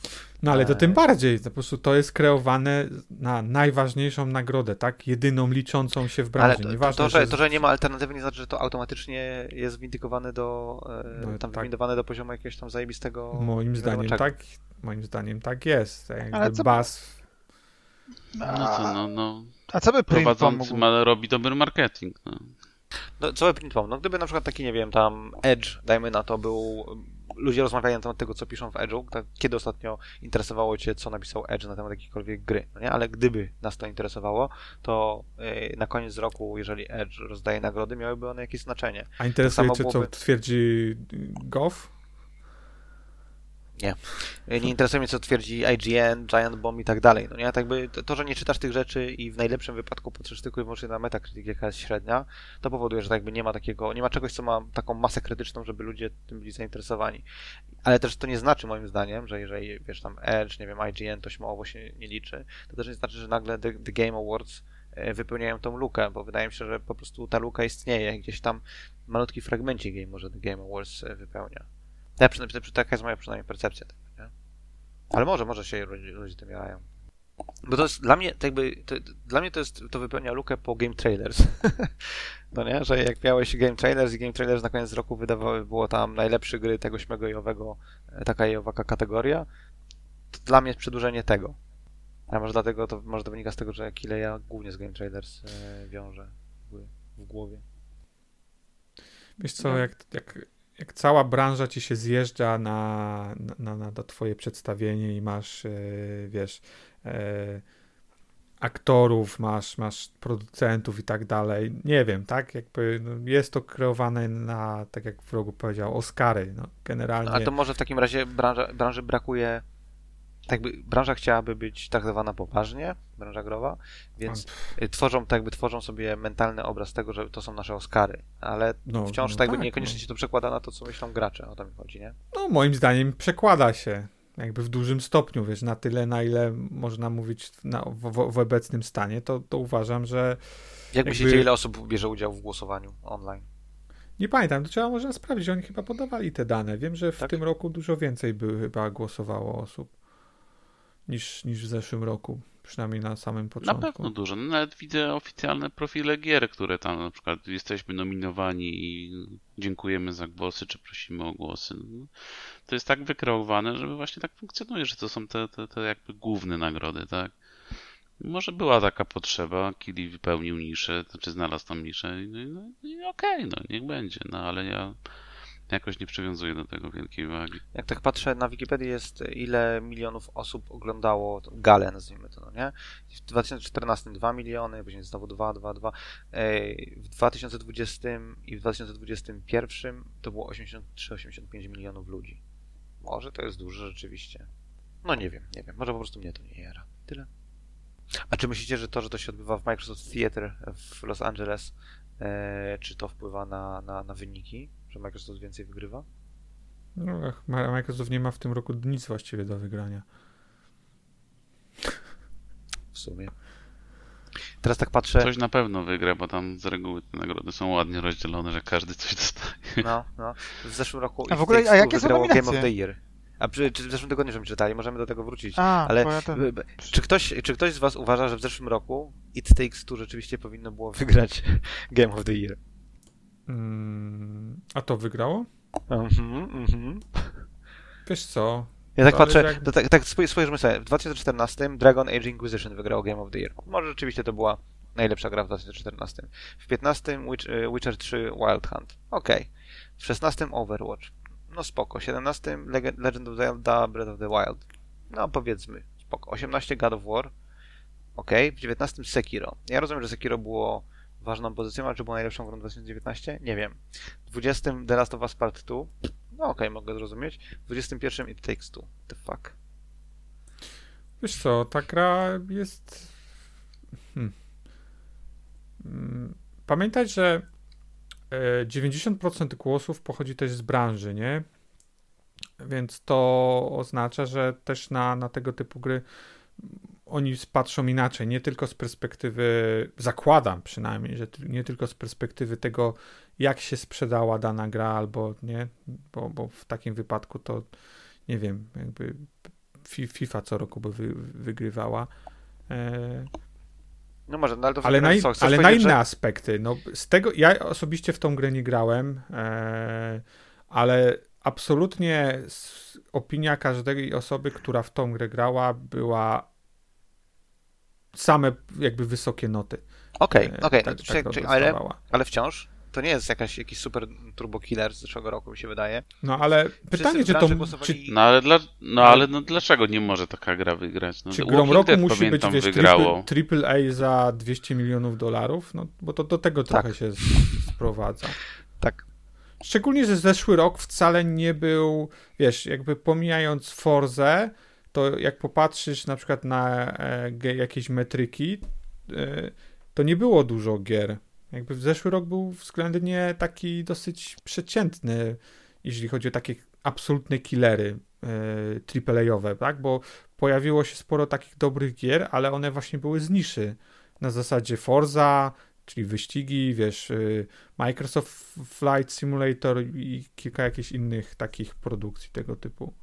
No ale to E. tym bardziej, po prostu to jest kreowane na najważniejszą nagrodę, tak? Jedyną liczącą się w Ale branży. to, Nieważne, to, że, to, że nie ma alternatywy, nie znaczy, że to automatycznie jest windykowane do, e, No, tam tak. windowane do poziomu jakiegoś tam zajebistego... Moim zdaniem czego. tak, moim zdaniem tak jest. Ale Jakby co- bas No co, no, no, A co by prowadzący ma, robi dobry marketing, no. No, co by print pomógł? No gdyby na przykład taki, nie wiem, tam Edge, dajmy na to, był... Ludzie rozmawiają na temat tego, co piszą w Edge'u. Tak, kiedy ostatnio interesowało cię, co napisał Edge na temat jakiejkolwiek gry, no nie? Ale gdyby nas to interesowało, to yy, na koniec roku, jeżeli Edge rozdaje nagrody, miałyby one jakieś znaczenie. A interesuje cię, co byłoby- twierdzi y, Goff? Yy, Nie interesuje mnie, co twierdzi IGN, Giant Bomb i tak dalej. No nie? Tak by to, że nie czytasz tych rzeczy i w najlepszym wypadku patrzysz tylko i wyłącznie na Metacritic, jaka jest średnia, to powoduje, że tak jakby nie ma takiego, nie ma czegoś, co ma taką masę krytyczną, żeby ludzie tym byli zainteresowani. Ale też to nie znaczy moim zdaniem, że jeżeli wiesz tam Edge, nie wiem, IGN, to śmiałowo się nie liczy, to też nie znaczy, że nagle The, The Game Awards e, wypełniają tą lukę, bo wydaje mi się, że po prostu ta luka istnieje, gdzieś tam malutki fragmencik jej może The Game Awards e, wypełnia. Ja przynajmniej, taka jest moja przynajmniej percepcja tego, nie? Ale może, może się ludzie, ludzie tym jarają. Bo to jest dla mnie, tak jakby, to, dla mnie to jest, to wypełnia lukę po Game Trailers. (laughs) no nie, że jak miałeś Game Trailers i Game Trailers na koniec roku wydawały, było tam najlepsze gry tego śmego i owego, e, taka i owaka kategoria, to dla mnie jest przedłużenie tego. A może dlatego, to może to wynika z tego, że ile ja głównie z Game Trailers e, wiążę w, w głowie. Wiesz co, No. jak, jak, jak cała branża ci się zjeżdża na, na, na, na twoje przedstawienie i masz, e, wiesz, e, aktorów, masz, masz producentów i tak dalej, nie wiem, tak, jakby no, jest to kreowane na, tak jak wrogu powiedział, Oscary, no, generalnie. Ale to może w takim razie branża, branży brakuje. Tak by, branża chciałaby być traktowana poważnie, branża growa, więc y, tworzą, tak jakby tworzą sobie mentalny obraz tego, że to są nasze Oscary, ale No, wciąż no tak jakby tak, niekoniecznie no. się to przekłada na to, co myślą gracze, o to mi chodzi, nie? No, moim zdaniem przekłada się jakby w dużym stopniu, wiesz, na tyle, na ile można mówić na, w, w, w obecnym stanie, to, to uważam, że Jak Jakby- myślicie, ile osób bierze udział w głosowaniu online? nie pamiętam, to trzeba można sprawdzić, oni chyba podawali te dane. Wiem, że w Tak? tym roku dużo więcej by chyba głosowało osób niż, niż w zeszłym roku, przynajmniej na samym Na początku. pewno dużo. No, nawet widzę oficjalne profile gier, które tam na przykład jesteśmy nominowani i dziękujemy za głosy, czy prosimy o głosy. No, to jest tak wykreowane, że właśnie tak funkcjonuje, że to są te, te, te jakby główne nagrody, tak? Może była taka potrzeba, Kili wypełnił niszę, czy znalazł tam niszę, no, i- no, i okej, no niech będzie, no ale ja jakoś nie przywiązuję do tego wielkiej wagi. Jak tak patrzę na Wikipedii jest ile milionów osób oglądało galę, nazwijmy to, no nie? W 2014 2 miliony, później znowu 2, 2, 2. Ej, W 2020 i w 2021 to było 83-85 milionów ludzi. Może to jest dużo rzeczywiście. No nie wiem, nie wiem. Może po prostu mnie to nie jara. Tyle. A czy myślicie, że to, że to się odbywa w Microsoft Theater w Los Angeles, e, czy to wpływa na, na, na wyniki? Że Microsoft więcej wygrywa? No, Microsoft nie ma w tym roku nic właściwie do wygrania. w sumie. Teraz tak patrzę. Coś na pewno wygra, bo tam z reguły te nagrody są ładnie rozdzielone, że każdy coś dostaje. No, no. W zeszłym roku A w ogóle- a jakie są wygrało Game of the Year. A przy, czy w zeszłym tygodniu żeśmy czytali, możemy do tego wrócić. A, Ale ja ten... czy, ktoś, czy ktoś z Was uważa, że w zeszłym roku It Takes Two rzeczywiście powinno było wygrać (laughs) Game of the Year? Mm, a to wygrało? Mhm, mhm. Wiesz co? Ja tak patrzę, jak- to, tak, tak spoj- spojrzymy sobie. W 2014 Dragon Age Inquisition wygrał Game of the Year. Może rzeczywiście to była najlepsza gra w 2014. W 15 Witch, y, Witcher 3 Wild Hunt. Okej. W 16 Overwatch. No spoko. 17 Leg- Legend of Zelda Breath of the Wild. No powiedzmy. Spoko. 18 God of War. Okej. W 19 Sekiro. Ja rozumiem, że Sekiro było ważną pozycją, ale czy było najlepszą grą 2019? Nie wiem. W 20 The Last of Us Part 2. No okej, mogę zrozumieć. W 21 It Takes Two. The fuck. Wiesz co, ta gra jest. Hmm. Mm, Pamiętaj, że e, 90% głosów pochodzi też z branży, nie? więc to oznacza, że też na, na tego typu gry oni patrzą inaczej, nie tylko z perspektywy, zakładam przynajmniej, że nie tylko z perspektywy tego, jak się sprzedała dana gra, albo nie, bo, bo w takim wypadku to nie wiem, jakby FIFA co roku by wy, wygrywała. E, no może, no ale, to ale, na, co, ale na inne że... aspekty. No, z tego, ja osobiście w tą grę nie grałem, e, ale absolutnie opinia każdej osoby, która w tą grę grała, była same jakby wysokie noty. Okej, okay, e, okej, okay. tak, tak ale, ale wciąż to nie jest jakaś, jakiś super turbo killer z zeszłego roku, mi się wydaje. No ale pytanie, czy to... Czy... No ale, dla, no, ale no, dlaczego nie może taka gra wygrać? No, czy grą roku Dead, musi być, wiesz, wygrało. Triple, triple A za 200 milionów dolarów? No, bo to do tego tak. trochę się sprowadza. Tak. Szczególnie, że zeszły rok wcale nie był, wiesz, jakby pomijając Forzę, to jak popatrzysz na przykład na e, jakieś metryki, e, to nie było dużo gier. Jakby w zeszły rok był względnie taki dosyć przeciętny, jeśli chodzi o takie absolutne killery e, AAA-owe, tak? Bo pojawiło się sporo takich dobrych gier, ale one właśnie były z niszy. Na zasadzie Forza, czyli wyścigi, wiesz, Microsoft Flight Simulator i kilka jakichś innych takich produkcji tego typu.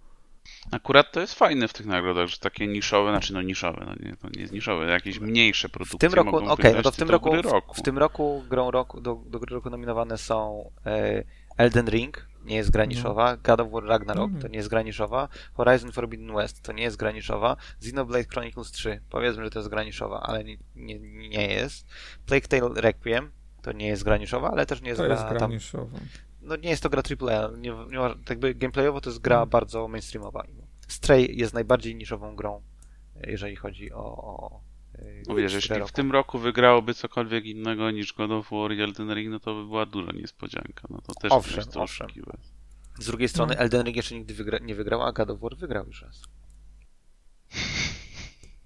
Akurat to jest fajne w tych nagrodach, że takie niszowe, znaczy no niszowe, no nie, to nie jest niszowe, jakieś mniejsze produkcje. W tym roku, okej, okay, no to w tym roku, roku, w tym roku grą roku, do, do gry roku nominowane są e, Elden Ring, nie jest graniszowa, no. God of War Ragnarok mm. to nie jest graniszowa, Horizon Forbidden West to nie jest graniszowa, Xenoblade Chronicles 3 powiedzmy, że to jest graniszowa, ale nie, nie, nie jest, Plague Tale Requiem to nie jest graniszowa, ale też nie jest to gra jest graniszowa. Tam, no nie jest to gra AAA, nie, nie ma, jakby gameplayowo to jest gra mm. bardzo mainstreamowa. Stray jest najbardziej niszową grą, jeżeli chodzi o, o no wiesz, jeśli w tym roku wygrałoby cokolwiek innego niż God of War i Elden Ring, no to by była duża niespodzianka. No to też owszem, jest owszem. Z drugiej strony no. Elden Ring jeszcze nigdy wygra nie wygrał, a God of War wygrał już raz. (laughs)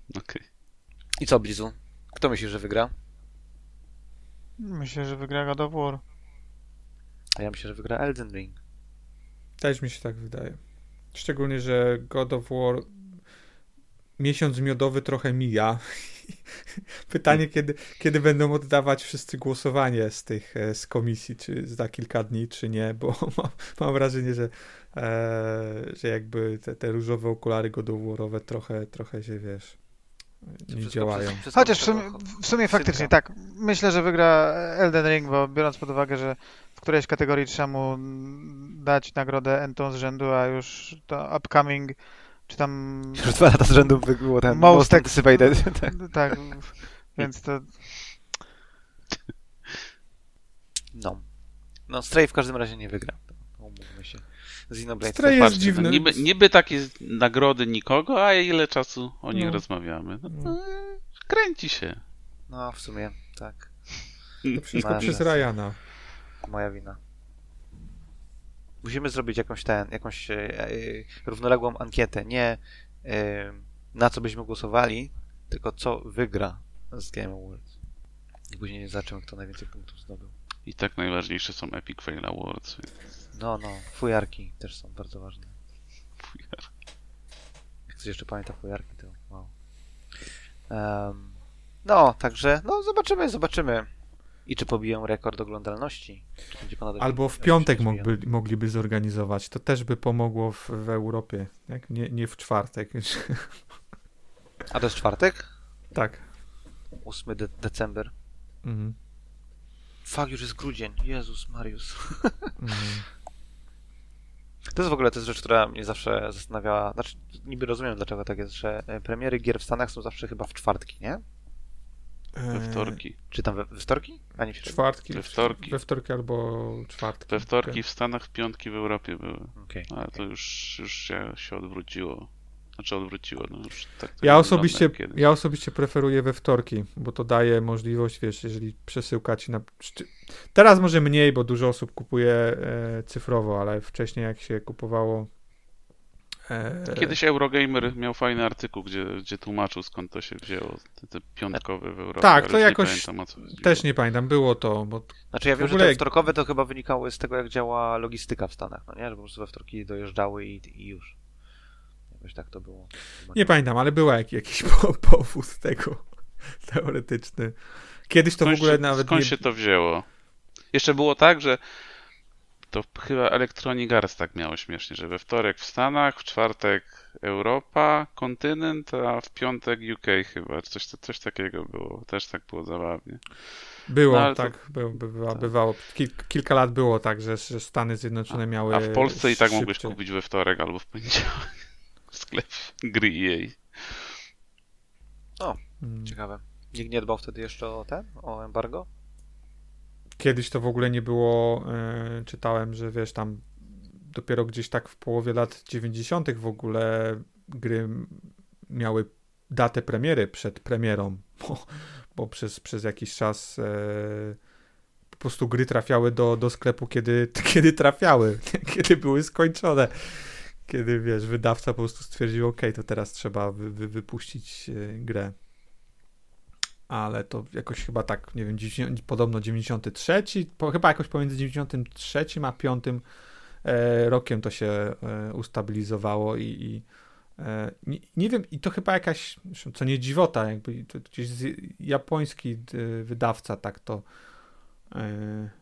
Okej. Okay. I co, Blizu? Kto myśli, że wygra? Myślę, że wygra God of War. A ja myślę, że wygra Elden Ring. Też mi się tak wydaje. Szczególnie, że God of War miesiąc miodowy trochę mija. (laughs) Pytanie, kiedy, kiedy będą oddawać wszyscy głosowanie z tych e, z komisji, czy za kilka dni, czy nie, bo (laughs) mam, mam wrażenie, że, e, że jakby te, te różowe okulary godoworowe trochę, trochę się wiesz. Nie działają. Chociaż w sumie, w sumie faktycznie tak. Myślę, że wygra Elden Ring, bo biorąc pod uwagę, że w którejś kategorii trzeba mu dać nagrodę Enton z rzędu, a już to upcoming czy tam... Już dwa lata z rzędu było ten Most Anticipated. Tak, tak, więc to... No. No, Stray w każdym razie nie wygra. Umówmy się. Xenoblade Stray jest dziwny. No, niby, niby takie nagrody nikogo, a ile czasu o nich no. rozmawiamy. No, no, kręci się. No, w sumie, tak. To wszystko przez Ryana. Moja wina. Musimy zrobić jakąś ten, jakąś e, e, równoległą ankietę. Nie e, na co byśmy głosowali, tylko co wygra z Game Awards. I później zobaczymy, kto najwięcej punktów zdobył. I tak najważniejsze są Epic Fail Awards. Więc... No, no. Fujarki też są bardzo ważne. Fujarki. Jak ktoś jeszcze pamięta fujarki, to wow. Um, no, także, no zobaczymy, zobaczymy. I czy pobiją rekord oglądalności? Albo w piątek mógłby, mogliby zorganizować. To też by pomogło w, w Europie. Jak? Nie, nie w czwartek. A to jest czwartek? Tak. 8 de december. Mhm. Fak, już jest grudzień. Jezus Marius. Mhm. To jest w ogóle to jest rzecz, która mnie zawsze zastanawiała. Znaczy, niby rozumiem, dlaczego tak jest, że e, premiery gier w Stanach są zawsze chyba w czwartki, nie? We eee, wtorki. Czy tam we, we wtorki? A nie w Czwartki. We wtorki. We wtorki albo czwartki. We wtorki okay. w Stanach, w piątki w Europie były. Okay. Ale to już, już się, się odwróciło. Znaczy odwróciło. No już tak ja, osobiście, ja osobiście preferuję we wtorki, bo to daje możliwość, wiesz, jeżeli przesyłka ci na... Teraz może mniej, bo dużo osób kupuje e, cyfrowo, ale wcześniej jak się kupowało E, Kiedyś Eurogamer miał fajny artykuł, gdzie, gdzie tłumaczył skąd to się wzięło, te, te piątkowe w Europie. Tak, to jakoś Nie pamiętam, o co chodziło. Też nie pamiętam, było to, bo Znaczy ja wiem, ogóle- że te wtorkowe to chyba wynikało z tego, jak działa logistyka w Stanach, no nie? Że po prostu we wtorki dojeżdżały i, i już. Jakoś tak to było. Chyba nie pamiętam, ale był jak, jakiś (laughs) po, powód tego teoretyczny. Kiedyś to w Skąd ogóle się, nawet skąd nie... się to wzięło? Jeszcze było tak, że to chyba Electronic Arts tak miało śmiesznie, że we wtorek w Stanach, w czwartek Europa, kontynent, a w piątek UK chyba. Coś, coś takiego było. Też tak było zabawnie. Było, No, to- tak, był, bywa, tak. bywało. Kil, kilka lat było tak, że, że Stany Zjednoczone miały A w Polsce i tak mogłeś szybciej. kupić we wtorek albo w poniedziałek w sklepie (laughs) gry EA. Mm. Ciekawe. Nikt nie dbał wtedy jeszcze o ten? O embargo? Kiedyś to w ogóle nie było, e, czytałem, że wiesz, tam dopiero gdzieś tak w połowie lat 90. w ogóle gry miały datę premiery przed premierą, (laughs) bo, bo przez, przez jakiś czas e, po prostu gry trafiały do, do sklepu, kiedy, (laughs) kiedy trafiały, kiedy były skończone. Kiedy, wiesz, wydawca po prostu stwierdził, ok, to teraz trzeba wy, wy, wypuścić e, grę. Ale to jakoś chyba tak, nie wiem, 90, podobno 93, po, chyba jakoś pomiędzy 93 a 5 e, rokiem to się e, ustabilizowało i, i e, nie, nie wiem, i to chyba jakaś, co nie dziwota, jakby gdzieś japoński e, wydawca tak to e,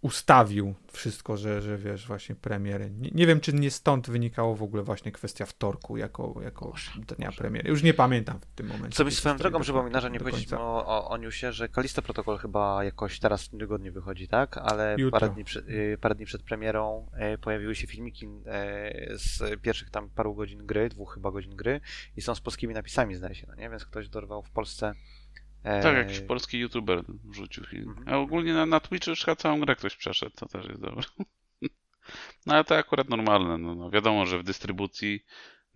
ustawił wszystko, że, że wiesz, właśnie premiery. Nie, nie wiem, czy nie stąd wynikało w ogóle właśnie kwestia wtorku jako, jako dnia premiery. Już nie pamiętam w tym momencie. Co mi swoją drogą przypomina, że nie powiedzieliśmy o, o, o newsie, że Kalisto Protocol chyba jakoś teraz w tym tygodniu wychodzi, tak? Ale Jutro. parę dni, przed, y, parę dni przed premierą e, pojawiły się filmiki e, z pierwszych tam paru godzin gry, dwóch chyba godzin gry i są z polskimi napisami, zdaje się, no nie? Więc ktoś dorwał w Polsce Tak, jakiś polski youtuber wrzucił film. Mhm. A ogólnie na, na Twitchu już chyba całą grę ktoś przeszedł, to też jest dobre. (laughs) No ale to akurat normalne. No, no wiadomo, że w dystrybucji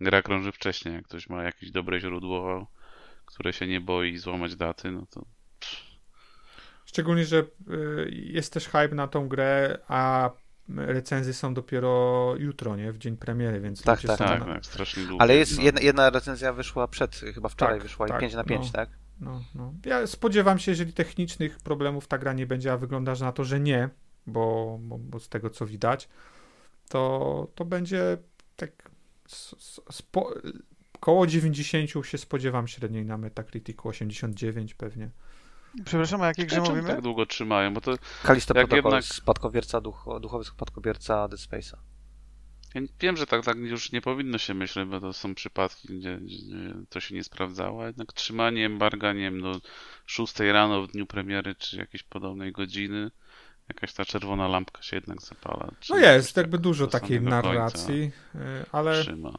gra krąży wcześniej. Jak ktoś ma jakieś dobre źródło, które się nie boi złamać daty, no to Szczególnie, że y, jest też hype na tą grę, a recenzje są dopiero jutro, nie? W dzień premiery, więc Tak, tak, tak, na- tak, strasznie długo. Ale jest no. jedna, jedna recenzja wyszła przed, chyba wczoraj Tak, wyszła tak, i 5 na 5, no. tak? No, no. Ja spodziewam się, jeżeli technicznych problemów ta gra nie będzie, a wygląda na to, że nie, bo, bo, bo z tego co widać, to, to będzie tak spo, koło 90 się spodziewam średniej na Metacriticu, 89 pewnie. Przepraszam, o jakiej grze Czemu mówimy? tak długo trzymają? Bo to Kalisto Jak Protocol, jednak- spadkobierca, duch, duchowy spadkobierca Dead Space'a. Ja wiem, że tak, tak już nie powinno się myśleć, bo to są przypadki, gdzie, gdzie to się nie sprawdzało, jednak trzymanie embarga, nie wiem, do 6 rano w dniu premiery, czy jakiejś podobnej godziny, jakaś ta czerwona lampka się jednak zapala. No jest, tak jakby dużo do takiej narracji, y, ale Trzyma.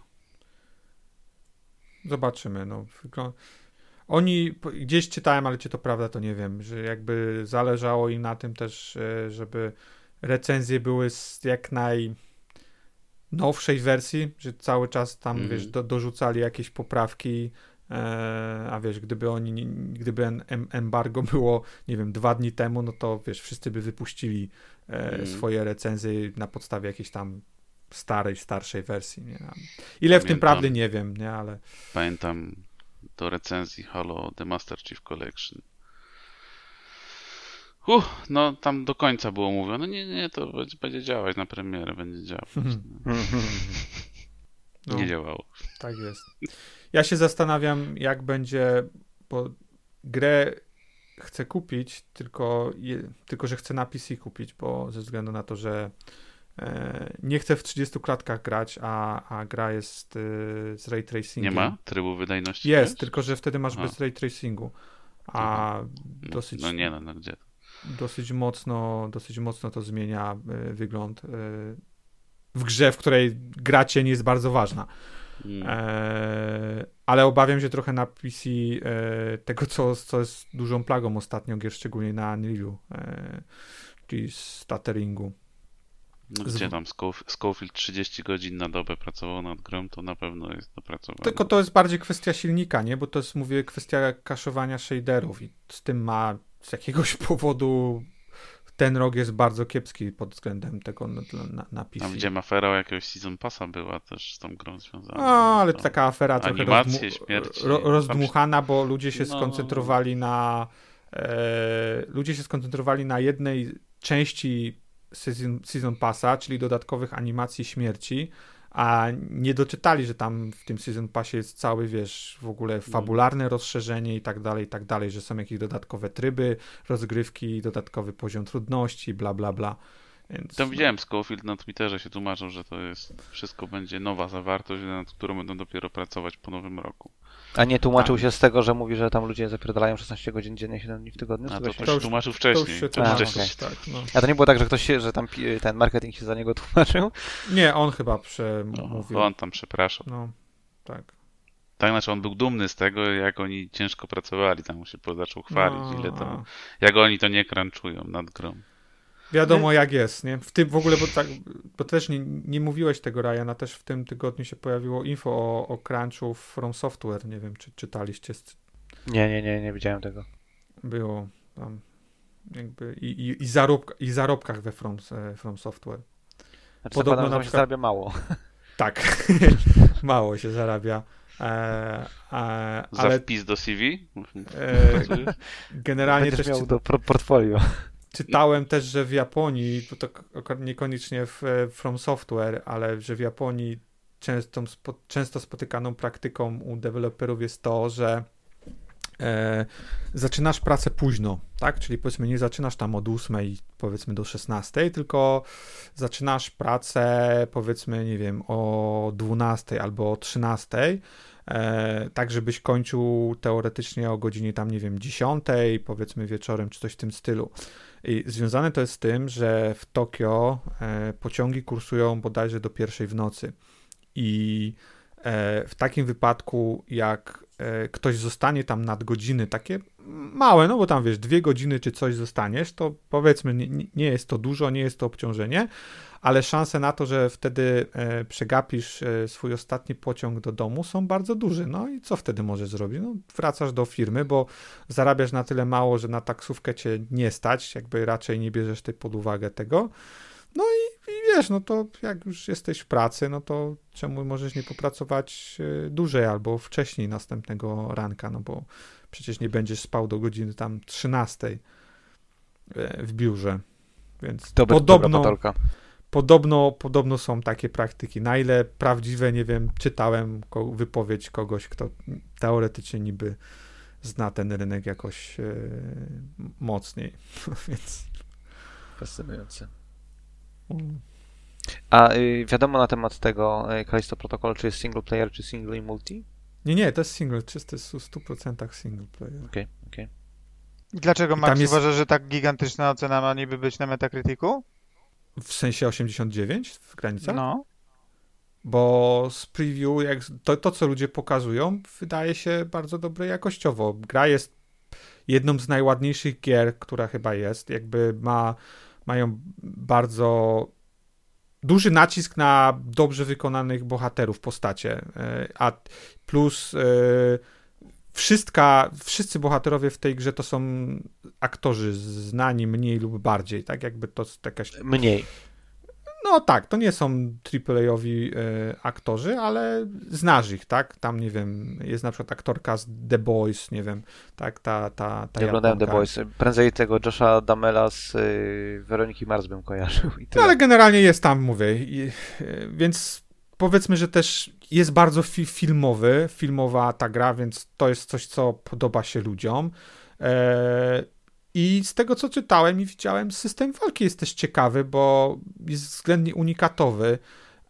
Zobaczymy. No. Oni gdzieś czytałem, ale czy to prawda, to nie wiem, że jakby zależało im na tym też, e, żeby recenzje były jak naj nowszej wersji, że cały czas tam, Mhm. wiesz, do, dorzucali jakieś poprawki, e, a wiesz, gdyby oni, gdyby em- embargo było, nie wiem, dwa dni temu, no to wiesz, wszyscy by wypuścili e, Mhm. swoje recenzje na podstawie jakiejś tam starej, starszej wersji, nie? Ile w tym Pamiętam. prawdy, nie wiem, nie, ale Pamiętam do recenzji Halo The Master Chief Collection. Uh, no tam do końca było mówione, no nie, nie, to będzie, będzie działać na premierę, będzie działać. No. Nie działało. Tak jest. Ja się zastanawiam, jak będzie, bo grę chcę kupić, tylko, je, tylko że chcę na PC kupić, bo ze względu na to, że e, nie chcę w 30 klatkach grać, a, a gra jest e, z ray tracingiem. Nie ma trybu wydajności? Jest, też? tylko że wtedy masz Aha. bez ray tracingu. A dosyć, No nie, no, no gdzie to? Dosyć mocno, dosyć mocno to zmienia e, wygląd e, w grze, w której gra cień jest bardzo ważna. Mm. E, ale obawiam się trochę na PC e, tego, co, co jest dużą plagą ostatnio gier, szczególnie na Unrealu, e, czyli stutteringu. No gdzie tam Scofield 30 godzin na dobę pracował nad grą, to na pewno jest dopracowane. Tylko to jest bardziej kwestia silnika, nie? Bo to jest, mówię, kwestia kaszowania shaderów i z tym ma z jakiegoś (laughs) powodu ten rok jest bardzo kiepski pod względem tego na, na, na PC. Tam gdzie afera o jakiegoś Season Passa była też z tą grą związana. No, ale To- taka afera trochę Animacje, rozdmu- śmierci, ro, rozdmuchana, bo ludzie się No. skoncentrowali na e, ludzie się skoncentrowali na jednej części season, season Passa, czyli dodatkowych animacji śmierci, a nie doczytali, że tam w tym Season Passie jest cały, wiesz, w ogóle fabularne rozszerzenie i tak dalej, i tak dalej, że są jakieś dodatkowe tryby, rozgrywki, dodatkowy poziom trudności, bla, bla, bla. Więc, Tam widziałem Schofield na Twitterze się tłumaczył, że to jest wszystko będzie nowa zawartość, nad którą będą dopiero pracować po nowym roku. A nie tłumaczył Tak. się z tego, że mówi, że tam ludzie zapierdalają 16 godzin dziennie, 7 dni w tygodniu? A tego to, się- to To się już- tłumaczył to wcześniej. już się To już tłumaczy, wcześniej. tak, no. A to nie było tak, że ktoś się, że tam ten marketing się za niego tłumaczył? Nie, on chyba No, przemówił. on tam przepraszał. No, tak. Tak, znaczy on był dumny z tego, jak oni ciężko pracowali, tam się po- zaczął chwalić, No, ile to, a. jak oni to nie crunchują nad grą. Wiadomo jak jest, nie? W tym w ogóle, bo tak, bo też nie, nie mówiłeś tego, Ryana, też w tym tygodniu się pojawiło info o, o crunchu From Software, nie wiem, czy czytaliście, z- Nie, nie, nie, nie widziałem tego. było tam jakby i, i, i, zarób, i zarobkach we From, e, From Software. Znaczy, Podobno na tam się przykład- zarabia mało. (laughs) Tak, (laughs) mało się zarabia, e, e, Za ale wpis do CV? e, (laughs) generalnie Będziesz też miał do portfolio. Czytałem też, że w Japonii, to, niekoniecznie w e, From Software, ale że w Japonii często, często spotykaną praktyką u deweloperów jest to, że e, zaczynasz pracę późno, tak? Czyli powiedzmy nie zaczynasz tam od 8 powiedzmy do 16, tylko zaczynasz pracę powiedzmy, nie wiem, o 12 albo o 13, e, tak żebyś kończył teoretycznie o godzinie tam, nie wiem, 10, powiedzmy wieczorem, czy coś w tym stylu. I związane to jest z tym, że w Tokio e, pociągi kursują bodajże do pierwszej w nocy. I e, w takim wypadku, jak e, ktoś zostanie tam nadgodziny, takie małe, no bo tam wiesz, dwie godziny czy coś zostaniesz, to powiedzmy, nie, nie- jest to dużo, nie jest to obciążenie, ale szanse na to, że wtedy e, przegapisz e, swój ostatni pociąg do domu są bardzo duże. No i co wtedy możesz zrobić? No, wracasz do firmy, bo zarabiasz na tyle mało, że na taksówkę cię nie stać, jakby raczej nie bierzesz ty pod uwagę tego. No i, i wiesz, no to jak już jesteś w pracy, no to czemu możesz nie popracować e, dłużej albo wcześniej następnego ranka, no bo przecież nie będziesz spał do godziny tam 13 e, w biurze. Więc Dobra, podobno, dobra podobno, podobno są takie praktyki. Na ile prawdziwe, nie wiem, czytałem wypowiedź kogoś, kto teoretycznie niby zna ten rynek jakoś e, mocniej. (laughs) Więc Fascynujące. A y, wiadomo na temat tego y, Callisto Protocol, czy jest single player, czy single i multi? nie, nie, to jest single, czysty w 100% single player. Okej, okej. Dlaczego I Max jest- uważa, że tak gigantyczna ocena ma niby być na Metacriticu? W sensie 89 w granicach? No. Bo z preview, jak to, to co ludzie pokazują, wydaje się bardzo dobre jakościowo. Gra jest jedną z najładniejszych gier, która chyba jest. Jakby ma, mają bardzo duży nacisk na dobrze wykonanych bohaterów, postacie. E, A plus e, wszystka, wszyscy bohaterowie w tej grze to są aktorzy znani mniej lub bardziej, tak jakby to jakaś Mniej. No tak, to nie są AAA-owi e, aktorzy, ale znasz ich, tak? Tam, nie wiem, jest na przykład aktorka z The Boys, nie wiem, tak? Ta, ta, ta Nie oglądałem The. Boys. Prędzej tego Josha Damela z y, Weroniki Mars bym kojarzył. No ale generalnie jest tam, mówię, i, e, więc powiedzmy, że też jest bardzo fi filmowy, filmowa ta gra, więc to jest coś, co podoba się ludziom. E, I z tego, co czytałem i widziałem, system walki jest też ciekawy, bo jest względnie unikatowy,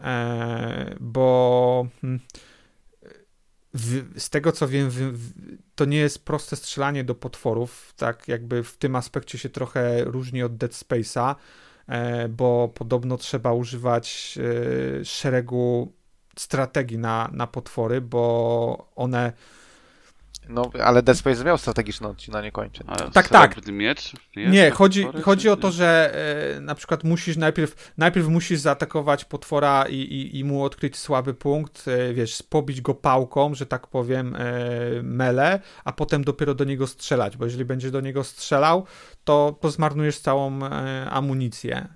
e, bo hmm, z tego, co wiem, to nie jest proste strzelanie do potworów, tak jakby w tym aspekcie się trochę różni od Dead Space'a, e, bo podobno trzeba używać e, szeregu strategii na, na potwory, bo one No, ale Dead Space miał strategiczne odcinanie kończyn. A Tak, tak. miecz? Jest Nie, chodzi, potwory, chodzi o to, że e, na przykład musisz najpierw, najpierw musisz zaatakować potwora i, i, i mu odkryć słaby punkt, e, wiesz, pobić go pałką, że tak powiem, e, mele, a potem dopiero do niego strzelać, bo jeżeli będziesz do niego strzelał, to, to zmarnujesz całą e, amunicję. E,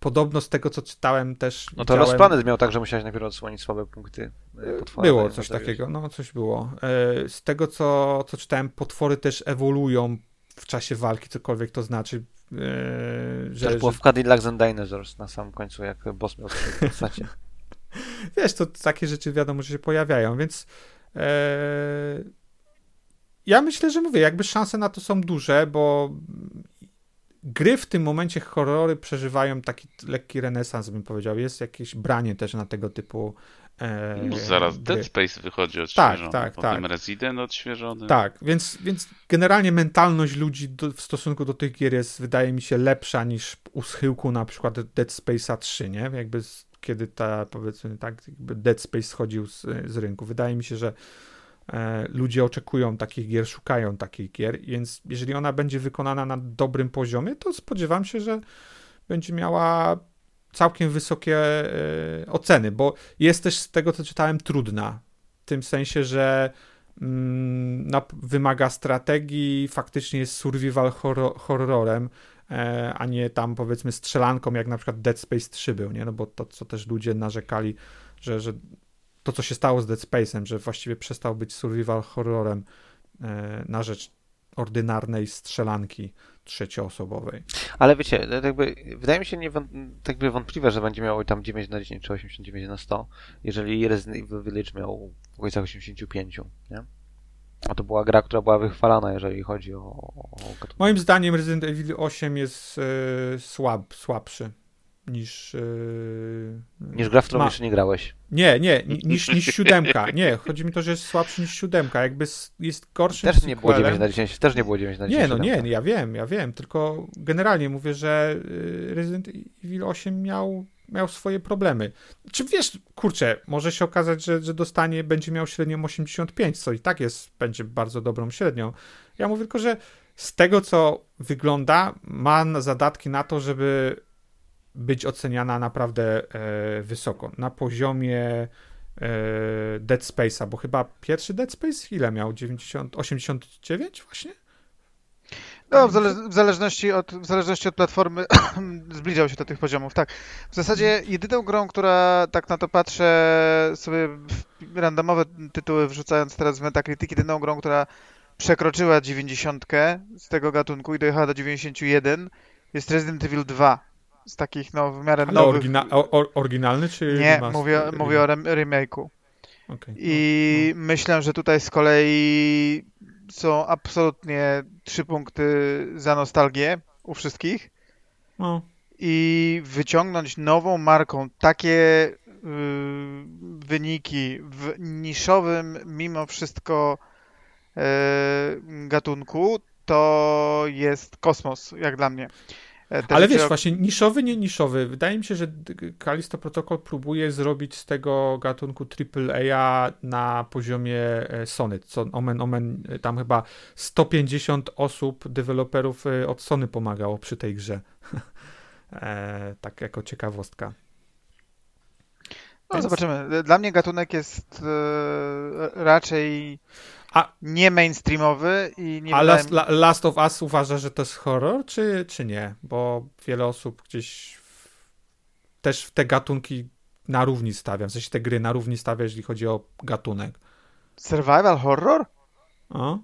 podobno z tego, co czytałem też No to Planet miał tak, że musiałeś najpierw odsłonić słabe punkty e, potwora. Było coś zabiłeś. takiego, no coś było. E, Z tego, co, co czytałem, potwory też ewoluują w czasie walki, cokolwiek to znaczy. e, Że, Też było że, w Cadillacs and Dinosaurs na samym końcu, jak boss miał trzy postacie. (laughs) wiesz, to takie rzeczy wiadomo, że się pojawiają, więc e, ja myślę, że mówię, jakby szanse na to są duże, bo gry w tym momencie horrory przeżywają taki lekki renesans, bym powiedział. Jest jakieś branie też na tego typu e, No, zaraz gry. Dead Space wychodzi Tak, odświeżony, tak, potem tak. Resident odświeżony. Tak, więc, więc generalnie mentalność ludzi do, w stosunku do tych gier jest, wydaje mi się, lepsza niż u schyłku na przykład Dead Space'a 3, nie? Jakby z, kiedy ta, powiedzmy tak, Dead Space schodził z, z rynku. Wydaje mi się, że e, ludzie oczekują takich gier, szukają takich gier, więc jeżeli ona będzie wykonana na dobrym poziomie, to spodziewam się, że będzie miała całkiem wysokie e, oceny, bo jest też z tego, co czytałem, trudna. W tym sensie, że mm, wymaga strategii, faktycznie jest survival horror, horrorem, e, a nie tam powiedzmy strzelanką, jak na przykład Dead Space 3 był, nie? No bo to, co też ludzie narzekali, że, że to, co się stało z Dead Space'em, że właściwie przestał być survival horrorem e, na rzecz ordynarnej strzelanki trzecioosobowej. Ale wiecie, to jakby, wydaje mi się nie, tak jakby wątpliwe, że będzie miało tam 9 na 10 czy 89 na 100, jeżeli Resident Evil Village miał w okolicach 85, nie? A to była gra, która była wychwalana, jeżeli chodzi o, o. Moim zdaniem Resident Evil 8 jest e, słab, słabszy niż... E, Niż gra, w którą Ma- jeszcze nie grałeś. Nie, nie, ni- niż, niż siódemka. Nie, chodzi mi to, że jest słabszy niż siódemka. Jakby jest gorszym Też nie było sequelem. 9 na 10, też nie było 9 na 10. Nie, no nie, siódemka. ja wiem, ja wiem, tylko generalnie mówię, że y, Resident Evil 8 miał, miał swoje problemy. Czy wiesz, kurczę, może się okazać, że, że dostanie, będzie miał średnią 85, co i tak jest, będzie bardzo dobrą średnią. Ja mówię tylko, że z tego, co wygląda, ma zadatki na to, żeby być oceniana naprawdę e, wysoko. Na poziomie e, Dead Space'a, bo chyba pierwszy Dead Space ile miał? 90, 89 właśnie? No, w, zale- w, zależności od, w zależności od platformy (clears throat) zbliżał się do tych poziomów, tak. W zasadzie jedyną grą, która tak na to patrzę, sobie randomowe tytuły wrzucając teraz w Metacritic, jedyną grą, która przekroczyła 90 z tego gatunku i dojechała do 91 jest Resident Evil 2. Z takich no w miarę Ale nowych. orygina- o, o, oryginalny czy Nie, remaster- mówię, mówię o rem- remake'u. Okej. I myślę, że tutaj z kolei są absolutnie trzy punkty za nostalgię u wszystkich. No, I wyciągnąć nową marką takie y, wyniki w niszowym mimo wszystko y, gatunku, to jest kosmos, jak dla mnie. E, ale wiesz, właśnie niszowy, nie niszowy. Wydaje mi się, że Callisto Protocol próbuje zrobić z tego gatunku AAA na poziomie e, Sony, co omen omen, e, tam chyba 150 osób, deweloperów od Sony pomagało przy tej grze. (laughs) tak jako ciekawostka. No, Więc- zobaczymy. Dla mnie gatunek jest raczej A- nie mainstreamowy i nie A Last, mi- Last of Us uważa, że to jest horror, czy, czy nie? Bo wiele osób gdzieś w, też w te gatunki na równi stawia, w sensie te gry na równi stawia, jeżeli chodzi o gatunek. Survival horror? O?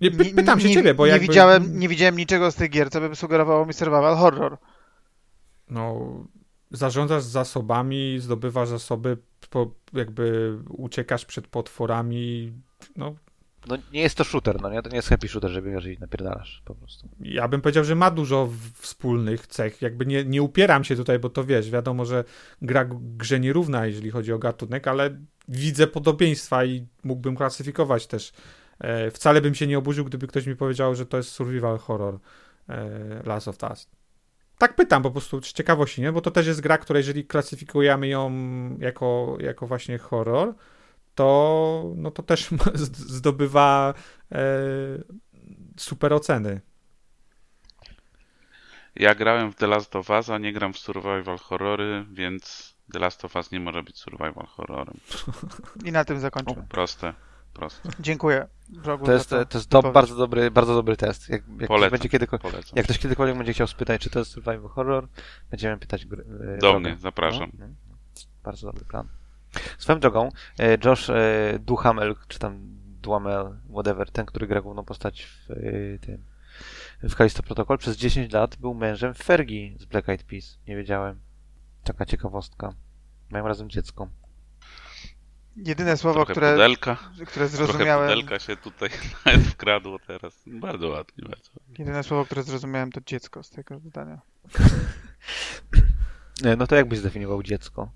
Nie, py, pytam się nie, ciebie, bo nie jakby... widziałem, nie widziałem niczego z tych gier, co by sugerowało mi survival horror. No, zarządzasz zasobami, zdobywasz zasoby, po, jakby uciekasz przed potworami, no No nie jest to shooter, no nie? To nie jest happy shooter, że biegasz i napierdalasz po prostu. ja bym powiedział, że ma dużo wspólnych cech. Jakby nie, nie upieram się tutaj, bo to wiesz, wiadomo, że gra grze nierówna, jeżeli chodzi o gatunek, ale widzę podobieństwa i mógłbym klasyfikować też. E, wcale bym się nie oburzył, gdyby ktoś mi powiedział, że to jest survival horror e, Last of Us. Tak pytam po prostu z ciekawości, nie? Bo to też jest gra, która jeżeli klasyfikujemy ją jako, jako właśnie horror, to, no to też (laughs) zdobywa e, super oceny. Ja grałem w The Last of Us, a nie gram w survival horrory, więc The Last of Us nie może być survival horrorem. I na tym zakończymy. Proste, proste. Dziękuję. To jest, to jest do, bardzo, dobry, bardzo dobry test. Jak, jak, polecam, będzie jak ktoś kiedykolwiek będzie chciał spytać, czy to jest survival horror, będziemy pytać gry, Do drogę. mnie, zapraszam. No, no. Bardzo dobry plan. Swoją drogą, e, Josh e, Duhamel, czy tam Duhamel, whatever, ten, który gra główną postać w e, tym w Kalisto Protocol, przez 10 lat był mężem Fergie z Black Eyed Peas. Nie wiedziałem. Taka ciekawostka. Mają razem dziecko. Jedyne słowo, Trochę które, pudelka, które trochę zrozumiałem. pudelka się tutaj (laughs) nawet wkradło teraz. Bardzo ładnie, bardzo. Jedyne słowo, które zrozumiałem, to dziecko z tego zdania. (laughs) No to jak byś zdefiniował dziecko?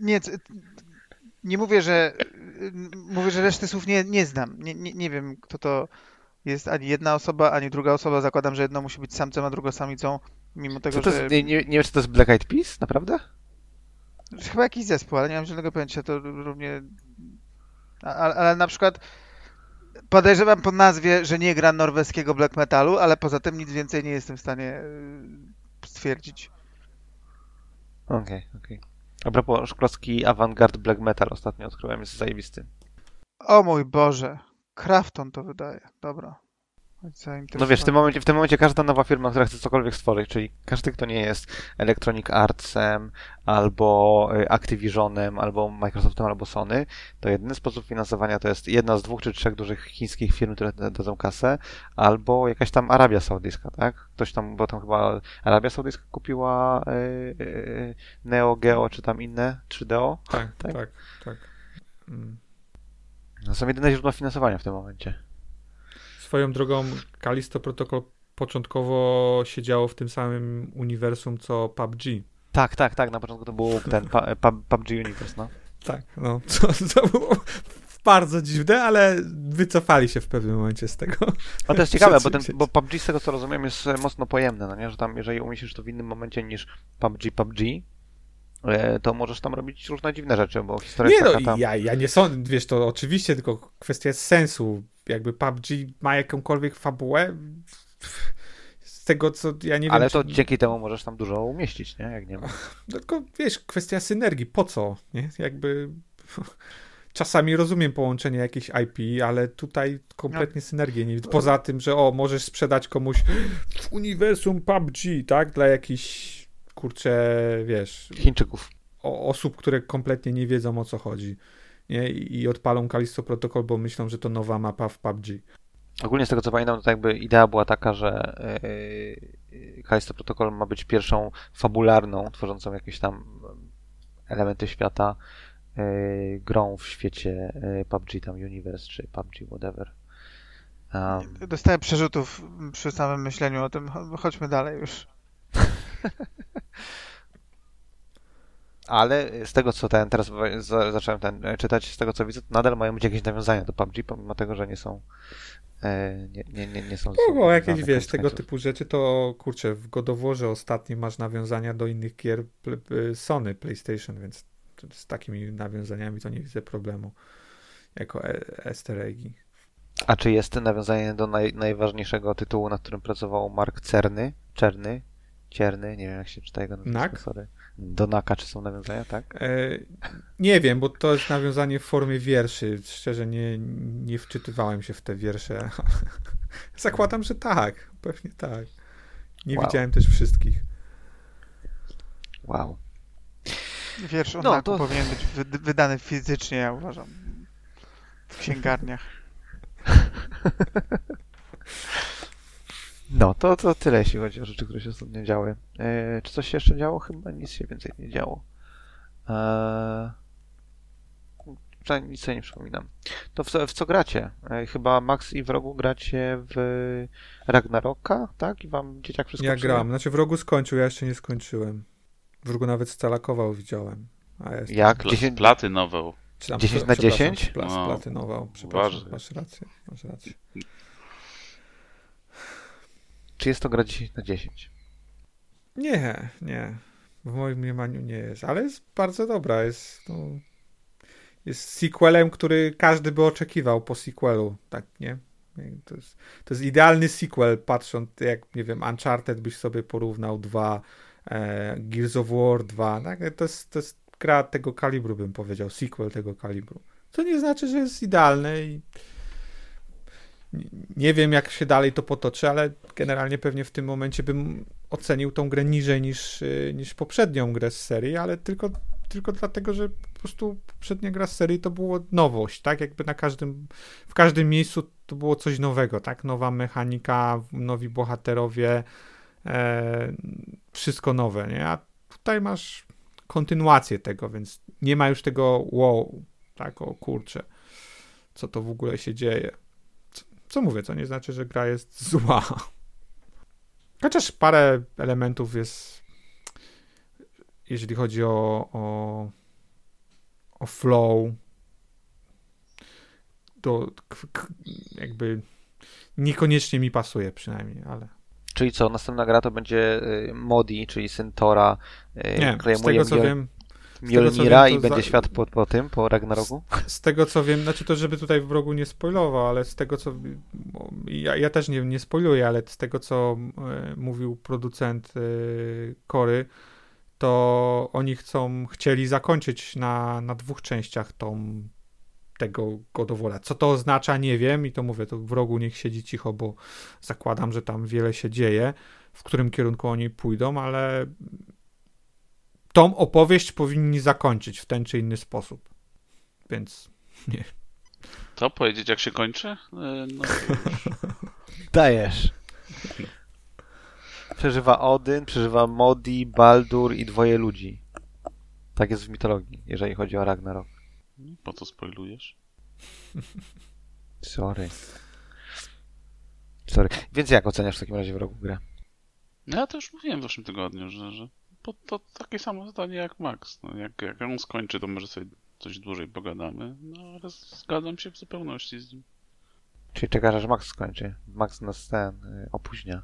Nie, nie mówię, że mówię, że reszty słów nie, nie znam. Nie, nie, nie wiem, kto to jest ani jedna osoba, ani druga osoba. Zakładam, że jedno musi być samcem, a druga samicą, mimo tego, to że... jest, nie, nie, nie wiesz, czy to jest Black Eyed Peas? Naprawdę? Chyba jakiś zespół, ale nie mam żadnego pojęcia, to równie... Ale, ale na przykład podejrzewam po nazwie, że nie gra norweskiego black metalu, ale poza tym nic więcej nie jestem w stanie y, stwierdzić. Okej, okej. A propos Avantgarde Black Metal ostatnio odkryłem, jest zajebisty. O mój Boże, Krafton to wydaje. Dobra. No wiesz, w tym, momencie, w tym momencie każda nowa firma, która chce cokolwiek stworzyć, czyli każdy, kto nie jest Electronic Artsem, albo y, Activisionem, albo Microsoftem, albo Sony, to jedyny sposób finansowania to jest jedna z dwóch czy trzech dużych chińskich firm, które da- dadzą kasę, albo jakaś tam Arabia Saudyjska, tak? Ktoś tam, bo tam chyba Arabia Saudyjska kupiła y, y, Neo Geo, czy tam inne 3DO. Tak, Tak? tak, tak. Mm. To są jedyne źródła finansowania w tym momencie. Swoją drogą, Kalisto Protocol początkowo siedziało w tym samym uniwersum co PUBG. Tak, tak, tak, na początku to był ten PUBG Universe, no. Tak, no. To, to było bardzo dziwne, ale wycofali się w pewnym momencie z tego. A to jest ciekawe, bo, ten, bo PUBG, z tego co rozumiem, jest e, mocno pojemne, no nie? Że tam, jeżeli umieścisz to w innym momencie niż PUBG, PUBG, e, to możesz tam robić różne dziwne rzeczy, bo historia Nie jest no, taka tam... ja, ja nie sądzę, wiesz, to oczywiście, tylko kwestia sensu. Jakby PUBG ma jakąkolwiek fabułę, z tego co, ja nie wiem, Ale czy- to dzięki temu możesz tam dużo umieścić, nie? Jak nie ma. No Tylko wiesz, kwestia synergii, po co? Nie? Jakby (laughs) czasami rozumiem połączenie jakichś IP, ale tutaj kompletnie synergii nie widzę. Poza tym, że o, możesz sprzedać komuś w uniwersum PUBG, tak? Dla jakichś kurczę, wiesz, Chińczyków. o, osób, które kompletnie nie wiedzą o co chodzi. Nie? I, odpalą Kalisto Protocol, bo myślą, że to nowa mapa w PUBG. Ogólnie z tego co pamiętam, to jakby idea była taka, że yy, Callisto Protocol ma być pierwszą fabularną, tworzącą jakieś tam elementy świata yy, grą w świecie PUBG, tam Universe czy PUBG, whatever. Um, Dostałem przerzutów przy samym myśleniu o tym. Cho- Chodźmy dalej już. (laughs) ale z tego co ten, teraz zacząłem ten e, czytać, z tego co widzę, to nadal mają być jakieś nawiązania do PUBG, pomimo tego, że nie są e, nie, nie, nie, nie są Było jakieś, wiesz, tego typu rzeczy, to kurczę, w God of Warze ostatnim masz nawiązania do innych gier Sony, PlayStation, więc z takimi nawiązaniami to nie widzę problemu. Jako e- easter eggi. A czy jest nawiązanie do naj, najważniejszego tytułu, nad którym pracował Mark Cerny? Czerny? Cierny? Nie wiem jak się czyta jego nazwisko, Nak? sorry. Do Naka czy są nawiązania, tak? E, nie wiem, bo to jest nawiązanie w formie wierszy. Szczerze nie, nie wczytywałem się w te wiersze. (laughs) Zakładam, że tak. Pewnie tak. Nie Wow. widziałem też wszystkich. Wow. Wiersz o No, Naku to- powinien być wy- wydany fizycznie, ja uważam. W księgarniach. (laughs) No, to, to tyle, jeśli chodzi o rzeczy, które się ostatnio działy. E, czy coś się jeszcze działo? Chyba nic się więcej nie działo. E, przynajmniej nic sobie nie przypominam. To w, co- w co gracie? E, chyba Max i w rogu gracie w Ragnaroka, tak? I wam dzieciak wszystko Ja psuje? gram. Znaczy w rogu skończył, ja jeszcze nie skończyłem. W rogu nawet scalakował widziałem. A ja jestem- Jak? Pl- 10, Platynował. Czy tam, 10 na przepraszam, 10? Plas, No. platynował. Przepraszam, Uważaj. masz rację, masz rację. Czy jest to gra 10 na 10? Nie, nie. W moim mniemaniu nie jest, ale jest bardzo dobra. Jest, no, jest sequelem, który każdy by oczekiwał po sequelu, tak, nie? To jest, to jest idealny sequel, patrząc jak, nie wiem, Uncharted byś sobie porównał dwa, e, Gears of War 2, tak? To jest, to jest gra tego kalibru, bym powiedział, sequel tego kalibru. To nie znaczy, że jest idealny i nie wiem, jak się dalej to potoczy, ale generalnie pewnie w tym momencie bym ocenił tą grę niżej niż, y, niż poprzednią grę z serii, ale tylko, tylko dlatego, że po prostu poprzednia gra z serii to było nowość, tak? Jakby na każdym, w każdym miejscu to było coś nowego, tak? Nowa mechanika, nowi bohaterowie, e, wszystko nowe, nie? A tutaj masz kontynuację tego, więc nie ma już tego wow, tak? O kurczę, co to w ogóle się dzieje co mówię, co nie znaczy, że gra jest (laughs) zła. Chociaż parę elementów jest, jeżeli chodzi o, o, o flow, to jakby niekoniecznie mi pasuje przynajmniej, ale... Czyli co, następna gra to będzie y, Modi, czyli syn Tora, y, Nie, z tego co wiem, Mjolnira i będzie za... świat po, po tym, po Ragnaroku? Z, z, tego co wiem, znaczy to, żeby tutaj w Brogu nie spoilował, ale z tego co. Ja, ja też nie, nie spoiluję, ale z tego co e, mówił producent e, Kory, to oni chcą, chcieli zakończyć na, na dwóch częściach tą tego godowola. Co to oznacza, nie wiem i to mówię, to w rogu niech siedzi cicho, bo zakładam, że tam wiele się dzieje, w którym kierunku oni pójdą, ale tą opowieść powinni zakończyć w ten czy inny sposób. Więc nie. Co powiedzieć, jak się kończy? E, no, (laughs) Dajesz. Przeżywa Odyn, przeżywa Modi, Baldur i dwoje ludzi. Tak jest w mitologii, jeżeli chodzi o Ragnarok. Po co spoilujesz? Sorry. Sorry. Więc jak oceniasz w takim razie w roku grę? No ja to już mówiłem w zeszłym tygodniu, że, że to, to takie samo zdanie jak Max. No, jak, jak on skończy, to może sobie coś dłużej pogadamy, no ale zgadzam się w zupełności z nim. Czyli czekasz, aż Max skończy. Max nas ten y, opóźnia.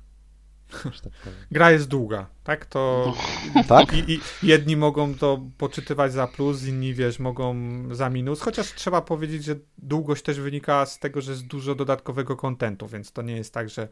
Tak (laughs) Gra jest długa, tak? To no. (laughs) tak? I, I, jedni mogą to poczytywać za plus, inni wiesz, mogą za minus. Chociaż trzeba powiedzieć, że długość też wynika z tego, że jest dużo dodatkowego kontentu, więc to nie jest tak, że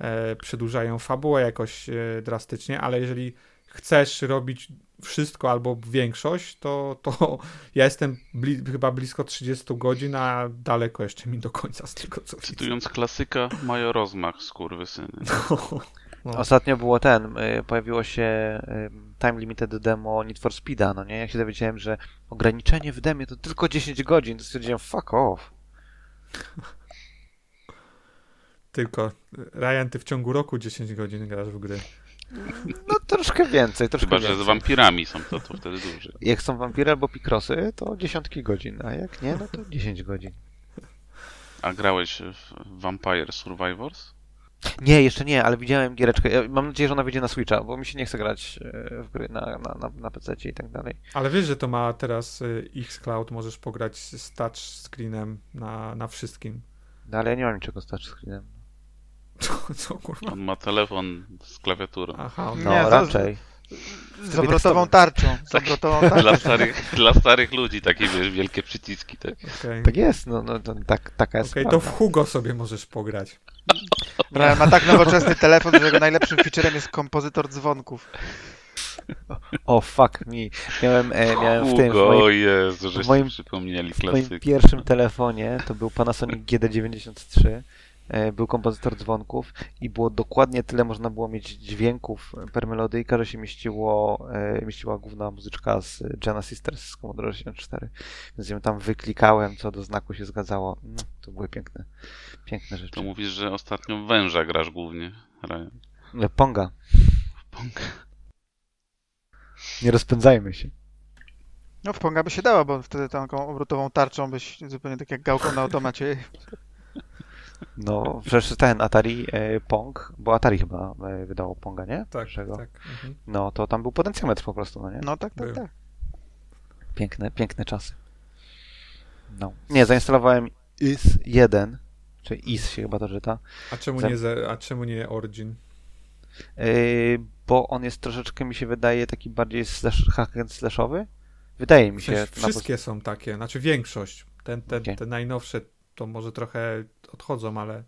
e, przedłużają fabułę jakoś e, drastycznie, ale jeżeli chcesz robić wszystko albo większość, to, to (laughs) ja jestem bli chyba blisko 30 godzin, a daleko jeszcze mi do końca z tego co Cytując widzę. klasyka, mają rozmach, skurwysyny. (laughs) No, no. Ostatnio było ten, y, pojawiło się y, time limited demo Need for Speeda, no nie? Jak się dowiedziałem, że ograniczenie w demie to tylko 10 godzin, to stwierdziłem fuck off. Tylko, Ryan, ty w ciągu roku 10 godzin grasz w gry. No troszkę więcej, troszkę Chyba, więcej. że z wampirami są to, to wtedy dłużej. Jak są wampiry albo pikrosy, to dziesiątki godzin, a jak nie, no to 10 godzin. A grałeś w Vampire Survivors? Nie, jeszcze nie, ale widziałem giereczkę. Ja mam nadzieję, że ona wyjdzie na Switcha, bo mi się nie chce grać e, w gry na, na, na, na PC i tak dalej. Ale wiesz, że to ma teraz e, Xcloud, możesz pograć z touch screenem na, na wszystkim. No ale ja nie mam niczego z touch screenem. (laughs) Co, co kurwa? On ma telefon z klawiaturą. Aha, no nie, raczej. Z obrotową tarczą. Z obrotową (laughs) tarczą. Dla, starych, dla starych ludzi takie, wiesz, wielkie przyciski. Tak, okay. tak jest, no, no to, tak, taka jest Okej, okay, to w Hugo sobie możesz pograć. Brian ma tak nowoczesny telefon, że jego najlepszym featurem jest kompozytor dzwonków. O, oh, fuck me. Miałem, e, miałem w tym. W moim, Jezu, w moim, przypomnieli w moim pierwszym telefonie to był Panasonic GD93 E, był kompozytor dzwonków i było dokładnie tyle można było mieć dźwięków per melodyjka, że się mieściło, e, mieściła główna muzyczka z Jana Sisters z Commodore 64. Więc ją tam wyklikałem, co do znaku się zgadzało. No, to były piękne, piękne rzeczy. To mówisz, że ostatnio węża grasz głównie, Ryan. E, Ponga. Ponga. Nie rozpędzajmy się. No w Ponga by się dało, bo wtedy taką obrotową tarczą byś zupełnie tak jak gałką na automacie no, przecież ten Atari e, Pong, bo Atari chyba e, wydało Ponga, nie? Tak, Pierwszego. tak. Mhm. No, to tam był potencjometr po prostu, no nie? No tak, tak, był. tak. Piękne, piękne czasy. No. Nie, zainstalowałem IS-1, czy IS się chyba to czyta. A czemu, Zem... nie, a czemu nie Origin? Yy, bo on jest troszeczkę, mi się wydaje, taki bardziej slash, hack and slashowy. Wydaje mi W się. sensie, wszystkie są takie, znaczy większość. Ten, te, Okej. te najnowsze to może trochę odchodzą, ale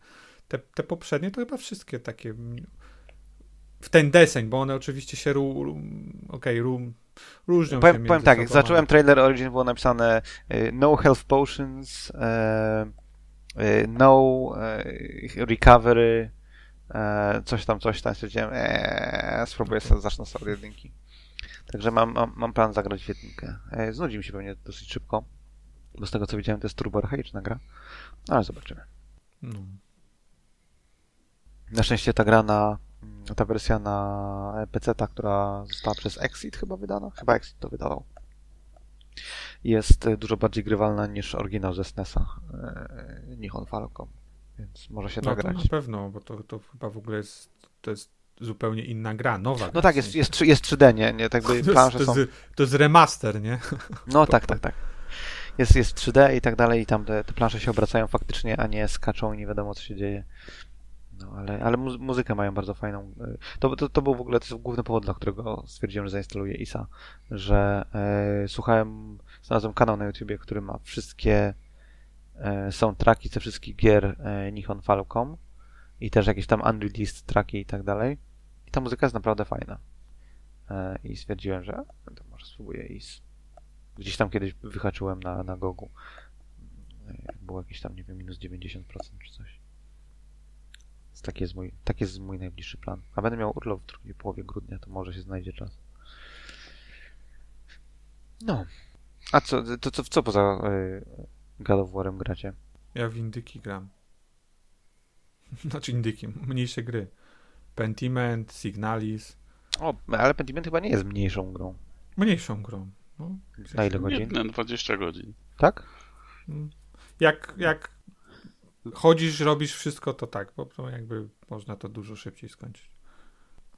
te, te poprzednie to chyba wszystkie takie mm, w ten deseń, bo one oczywiście się ru, ru, okej, ru, różnią się Powiem, między powiem tak, sobą, zacząłem trailer Origin, było napisane e, no health potions, e, e, no recovery, coś tam, coś tam. Stwierdziłem, eee, spróbuję sobie, zacznę sobie jedynki. Także mam, mam, mam plan zagrać w jedynkę. Znudzi mi się pewnie dosyć szybko, bo z tego co widziałem to jest turbo archaiczna gra, ale zobaczymy. No. Na szczęście ta gra na, ta wersja na PC, ta, która została przez Exit chyba wydana, chyba Exit to wydawał, jest e, dużo bardziej grywalna niż oryginał ze SNESa, e, Nihon Falcon, więc może się No nagrać. na pewno, bo to, to chyba w ogóle jest, to jest zupełnie inna gra, nowa. No tak, jest, jest, jest 3D, nie? nie tak by to, jest, to, są... to jest remaster, nie? No tak, tak, tak. Jest, jest 3D i tak dalej i tam te, te plansze się obracają faktycznie, a nie skaczą i nie wiadomo co się dzieje. No ale, ale mu- muzykę mają bardzo fajną. Y, To, to, to był w ogóle to jest główny powód, dla którego stwierdziłem, że zainstaluję ISA, że e, słuchałem, znalazłem kanał na YouTubie, który ma wszystkie e, soundtracki ze wszystkich gier e, Nihon Falcom i też jakieś tam unreleased tracki i tak dalej. I ta muzyka jest naprawdę fajna. E, I stwierdziłem, że e, to może spróbuję IS. Gdzieś tam kiedyś wyhaczyłem na, na Gogu. Było jakieś tam, nie wiem, minus 90% czy coś. Więc taki jest mój, taki jest mój najbliższy plan. A będę miał urlop w drugiej połowie grudnia, to może się znajdzie czas. No. A co, to co, co poza y, God of War'em gracie? Ja w indyki gram. (laughs) Znaczy indyki, mniejsze gry. Pentiment, Signalis. O, ale Pentiment chyba nie jest mniejszą grą. Mniejszą grą. No, Na ile godzin? Jedne 20 godzin. Tak? Mm. Jak, jak chodzisz, robisz wszystko, to tak, bo to jakby można to dużo szybciej skończyć.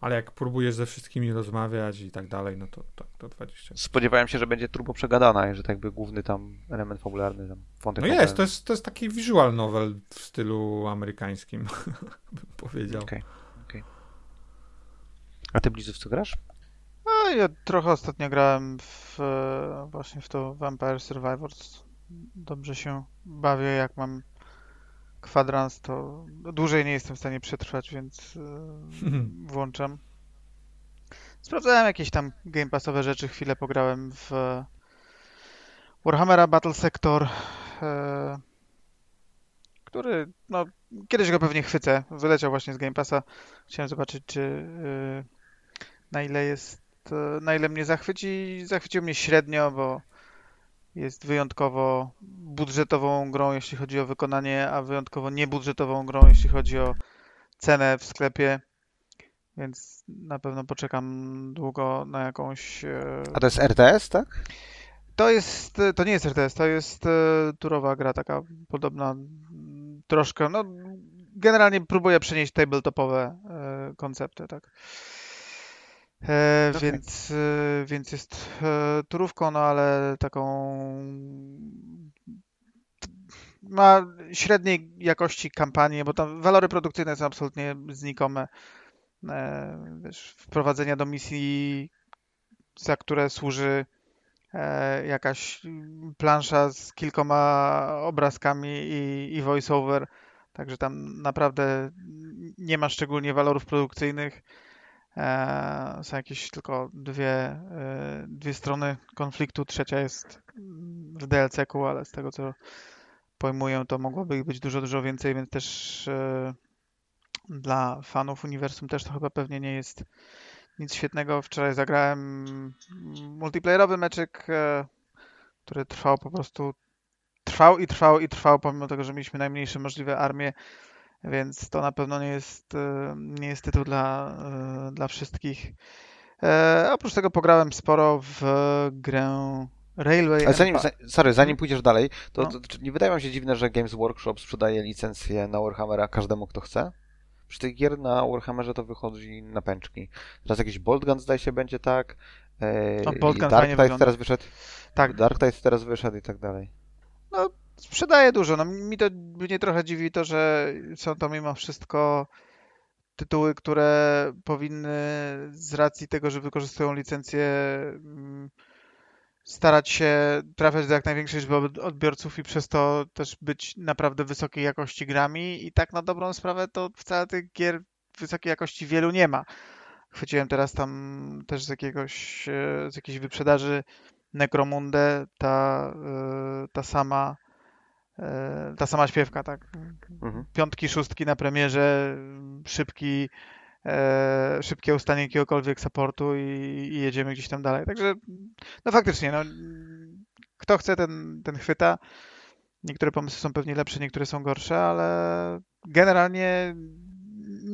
Ale jak próbujesz ze wszystkimi rozmawiać i tak dalej, no to tak, to 20. Spodziewałem się, że będzie turbo przegadana i że tak jakby główny tam element fabularny, tam wątek No jest, to jest, to jest taki visual novel w stylu amerykańskim, (laughs) bym powiedział. Okej, okej. A ty Blizu w co grasz? A ja trochę ostatnio grałem w, e, właśnie w to Vampire Survivors. Dobrze się bawię, jak mam kwadrans, to dłużej nie jestem w stanie przetrwać, więc e, (laughs) włączam. Sprawdzałem jakieś tam game passowe rzeczy, chwilę pograłem w Warhammera Battle Sector, e, który, no, kiedyś go pewnie chwycę. Wyleciał właśnie z Game Passa. Chciałem zobaczyć, czy e, na ile jest, e, na ile mnie zachwyci. Zachwycił mnie średnio, bo jest wyjątkowo budżetową grą, jeśli chodzi o wykonanie, a wyjątkowo niebudżetową grą, jeśli chodzi o cenę w sklepie. Więc na pewno poczekam długo na jakąś. e, A to jest RTS, tak? To jest, to nie jest RTS, to jest e, turowa gra taka podobna troszkę, no generalnie próbuję przenieść tabletopowe e, koncepty, tak. E. Więc, e, więc jest e, turówką, no ale taką ma średniej jakości kampanię, bo tam walory produkcyjne są absolutnie znikome. E, wiesz, wprowadzenia do misji, za które służy e, jakaś plansza z kilkoma obrazkami i, i voiceover, także tam naprawdę nie ma szczególnie walorów produkcyjnych. E, są jakieś tylko dwie, e, dwie strony konfliktu, trzecia jest w DLC-ku, ale z tego co pojmuję, to mogłoby ich być dużo, dużo więcej, więc też e, dla fanów uniwersum też to chyba pewnie nie jest nic świetnego. Wczoraj zagrałem multiplayerowy meczyk, e, który trwał po prostu. Trwał i trwał i trwał, pomimo tego, że mieliśmy najmniejsze możliwe armie, więc to na pewno nie jest, e, nie jest tytuł dla, e, dla wszystkich. E, oprócz tego pograłem sporo w grę Railway Ale zanim, za, sorry, zanim pójdziesz dalej, to, No. to, czy nie wydaje wam się dziwne, że Games Workshop sprzedaje licencję na Warhammera każdemu, kto chce? Przy tych gier na Warhammerze to wychodzi na pęczki. Teraz jakiś Bolt Gun zdaje się będzie tak. E, No, Bolt Gun Dark Tide teraz wyszedł. Tak, Dark Tide teraz wyszedł i tak dalej. Sprzedaje dużo. No, mi to mnie trochę dziwi to, że są to mimo wszystko tytuły, które powinny z racji tego, że wykorzystują licencję mm, starać się trafiać do jak największej liczby od- odbiorców i przez to też być naprawdę wysokiej jakości grami i tak na dobrą sprawę to wcale tych gier wysokiej jakości wielu nie ma. Chwyciłem teraz tam też z jakiegoś, e, z jakiejś wyprzedaży Necromundę, ta, e, ta sama ta sama śpiewka, tak? Mhm. Piątki, szóstki na premierze, szybki, e, szybkie ustanie jakiegokolwiek supportu i, i jedziemy gdzieś tam dalej. Także no faktycznie, no, kto chce, ten, ten chwyta. Niektóre pomysły są pewnie lepsze, niektóre są gorsze, ale generalnie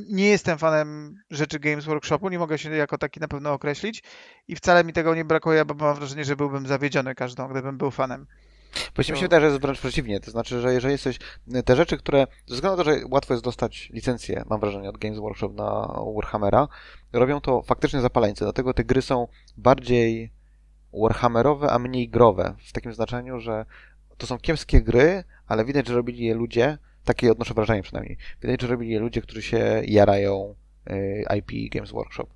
nie jestem fanem rzeczy Games Workshopu, nie mogę się jako taki na pewno określić i wcale mi tego nie brakuje, bo mam wrażenie, że byłbym zawiedziony każdą, gdybym był fanem. Właściwie mi się wydaje, że jest wręcz przeciwnie. To znaczy, że jeżeli jesteś. Te rzeczy, które. Ze względu na to, że łatwo jest dostać licencję, mam wrażenie, od Games Workshop na Warhammera, robią to faktycznie zapaleńcy. Dlatego te gry są bardziej Warhammerowe, a mniej growe. W takim znaczeniu, że to są kiepskie gry, ale widać, że robili je ludzie. Takie odnoszę wrażenie przynajmniej. Widać, że robili je ludzie, którzy się jarają y, IP Games Workshop.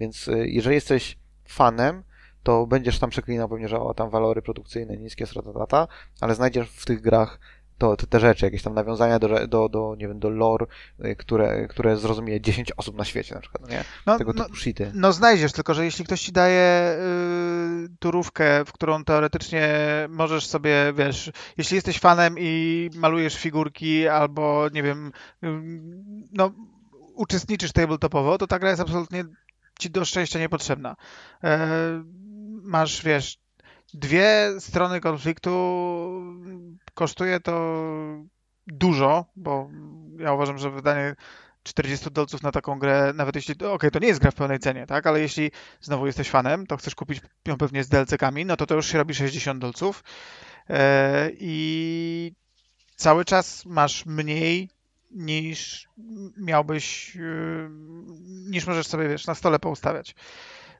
Więc y, jeżeli jesteś fanem, to będziesz tam przeklinał pewnie, że o, tam walory produkcyjne niskie, data, ale znajdziesz w tych grach to, te, te rzeczy, jakieś tam nawiązania do, do, do, nie wiem, do lore, y, które, które zrozumie 10 osób na świecie na przykład, no nie? No, Tego no, typu shity. No znajdziesz, tylko że jeśli ktoś ci daje y, turówkę, w którą teoretycznie możesz sobie, wiesz, jeśli jesteś fanem i malujesz figurki albo, nie wiem, y, no uczestniczysz tabletopowo, to ta gra jest absolutnie ci do szczęścia niepotrzebna. E, masz, wiesz, dwie strony konfliktu, kosztuje to dużo, bo ja uważam, że wydanie 40 dolców na taką grę, nawet jeśli, okej, to nie jest gra w pełnej cenie, tak, ale jeśli znowu jesteś fanem, to chcesz kupić ją pewnie z DLC-kami, no to to już się robi 60 dolców e, i cały czas masz mniej niż miałbyś, y, niż możesz sobie, wiesz, na stole poustawiać.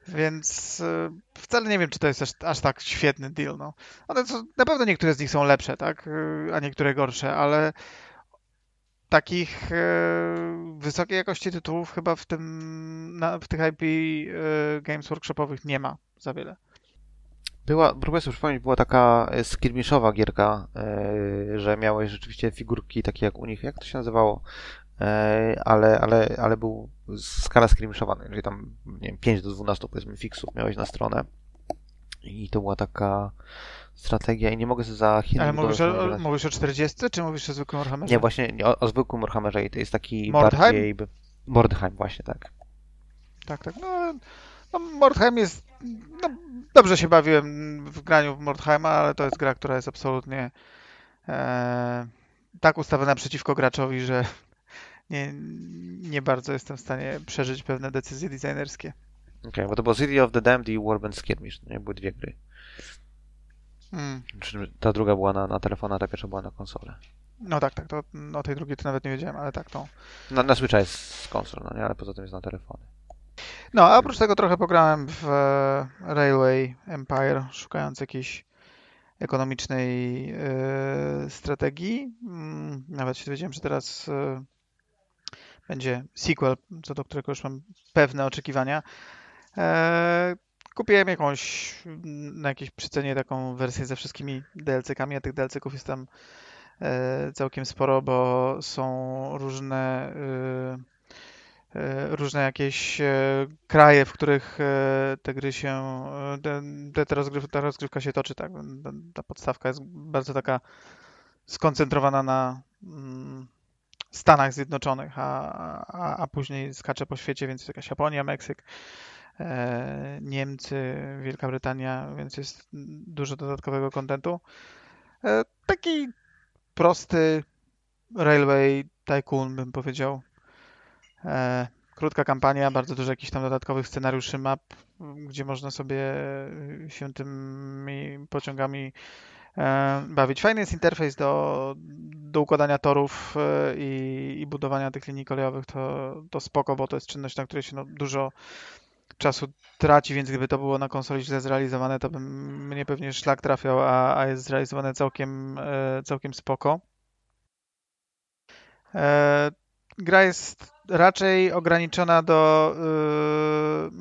Więc y, wcale nie wiem, czy to jest aż, aż tak świetny deal, no. One to, na pewno niektóre z nich są lepsze, tak, y, a niektóre gorsze, ale takich e, wysokiej jakości tytułów chyba w tym, na, w tych IP Games Workshopowych nie ma za wiele. Była, próbuję sobie przypomnieć, była taka skirmiszowa gierka, że miałeś rzeczywiście figurki takie jak u nich, jak to się nazywało? E, ale, ale, ale był skala skirmiszowa, no, czyli tam, nie wiem, 5 do 12 powiedzmy fixów miałeś na stronę. I to była taka strategia i nie mogę sobie za Chiny Ale mówisz o, mówisz o 40, czy mówisz o zwykłym Warhammerze? Nie, właśnie nie, o, o zwykłym Warhammerze i to jest taki Mordheim? bardziej... Mordheim, właśnie tak. Tak, tak. No, no Mordheim jest... No, dobrze się bawiłem w graniu w Mordheima, ale to jest gra, która jest absolutnie e, tak ustawiona przeciwko graczowi, że nie, nie bardzo jestem w stanie przeżyć pewne decyzje designerskie. Okej, bo to było City of the Damned i Warband Skirmish, nie? Były dwie gry. Mm. Ta druga była na, na telefon, a ta pierwsza była na konsolę. No tak, tak. To, o tej drugiej to nawet nie wiedziałem, ale tak, to Na, na Switcha jest z konsol, no nie? Ale poza tym jest na telefony. No, a oprócz tego trochę pograłem w e, Railway Empire, szukając jakiejś ekonomicznej e, strategii. Mm, Nawet się dowiedziałem, że teraz e, będzie sequel, co do którego już mam pewne oczekiwania. E, Kupiłem jakąś, mm, na jakiejś przycenie taką wersję ze wszystkimi DLC-kami, a tych DLC-ków jest tam e, całkiem sporo, bo są różne e, e, różne jakieś kraje, w których te gry się, te, te, rozgryw, ta rozgrywka się toczy, tak. Ta, ta podstawka jest bardzo taka skoncentrowana na Stanach Zjednoczonych, a, a, a później skacze po świecie, więc jakaś Japonia, Meksyk, e, Niemcy, Wielka Brytania, więc jest dużo dodatkowego kontentu. E, taki prosty Railway Tycoon, bym powiedział. E, krótka kampania, bardzo dużo jakichś tam dodatkowych scenariuszy map, gdzie można sobie się tymi pociągami bawić. Fajny jest interfejs do, do układania torów e, i, i budowania tych linii kolejowych, to, to spoko, bo to jest czynność, na której się no, dużo czasu traci, więc gdyby to było na konsoli źle zrealizowane, to bym mnie pewnie szlak trafiał, a, a jest zrealizowane całkiem, e, całkiem spoko. E, gra jest raczej ograniczona do yy,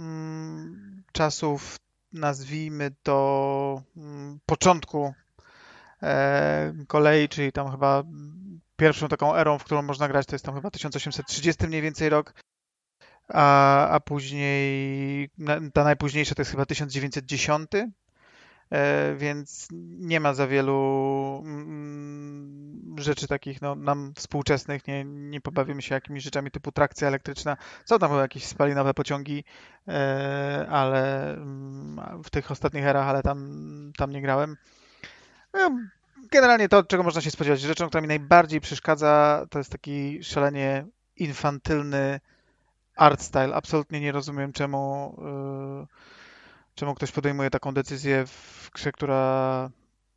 czasów, nazwijmy to mm, początku e, kolei, czyli tam chyba pierwszą taką erą, w którą można grać, to jest tam chyba 1830 mniej więcej rok, a, a później ta najpóźniejsza to jest chyba 1910, e, więc nie ma za wielu mm, rzeczy takich no, nam współczesnych, nie, nie pobawimy się jakimiś rzeczami typu trakcja elektryczna. Są tam chyba jakieś spalinowe pociągi, e, ale mm, w tych ostatnich erach, ale tam, tam nie grałem. No, Generalnie to, czego można się spodziewać. Rzeczą, która mi najbardziej przeszkadza, to jest taki szalenie infantylny art style. Absolutnie nie rozumiem, czemu, yy, czemu ktoś podejmuje taką decyzję w grze, która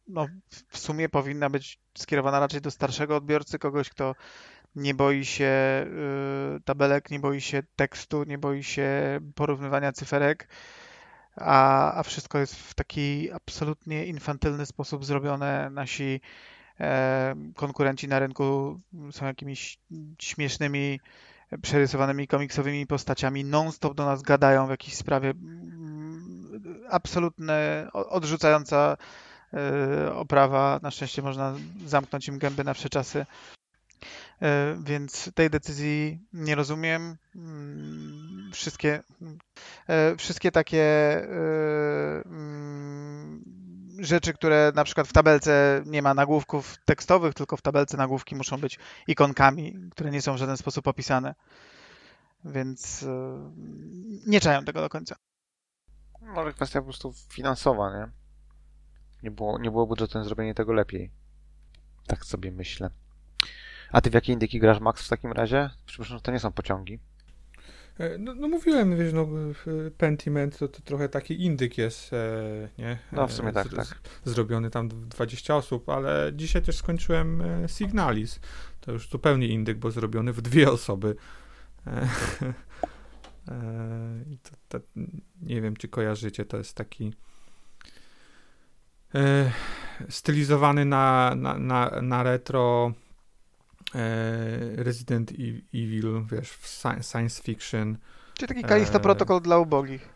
no, w sumie powinna być skierowana raczej do starszego odbiorcy, kogoś, kto nie boi się yy, tabelek, nie boi się tekstu, nie boi się porównywania cyferek, a, a wszystko jest w taki absolutnie infantylny sposób zrobione. Nasi e, konkurenci na rynku są jakimiś śmiesznymi, przerysowanymi komiksowymi postaciami. Non-stop do nas gadają w jakiejś sprawie mm, absolutne, odrzucająca e, oprawa. Na szczęście można zamknąć im gęby na wsze. E, Więc tej decyzji nie rozumiem. Wszystkie, e, wszystkie takie e, mm, rzeczy, które na przykład w tabelce nie ma nagłówków tekstowych, tylko w tabelce nagłówki muszą być ikonkami, które nie są w żaden sposób opisane. Więc e, nie czają tego do końca. Może kwestia po prostu finansowa, nie? Nie było, nie było budżetu na zrobienie tego lepiej. Tak sobie myślę. A ty w jakie indyki grasz, Max, w takim razie? Przypuszczam, że to nie są pociągi. E, No, no mówiłem, wiesz, no Pentiment to, to trochę taki indyk jest, e, nie? No, w sumie E, tak, z- tak. Zrobiony tam 20 osób, ale dzisiaj też skończyłem Signalis. To już zupełnie indyk, bo zrobiony w dwie osoby. (laughs) To, to, nie wiem, czy kojarzycie, to jest taki stylizowany na, na, na, na retro Resident E- Evil, wiesz, w sci- science fiction. Czyli taki Kalisto Eee. protokol dla ubogich.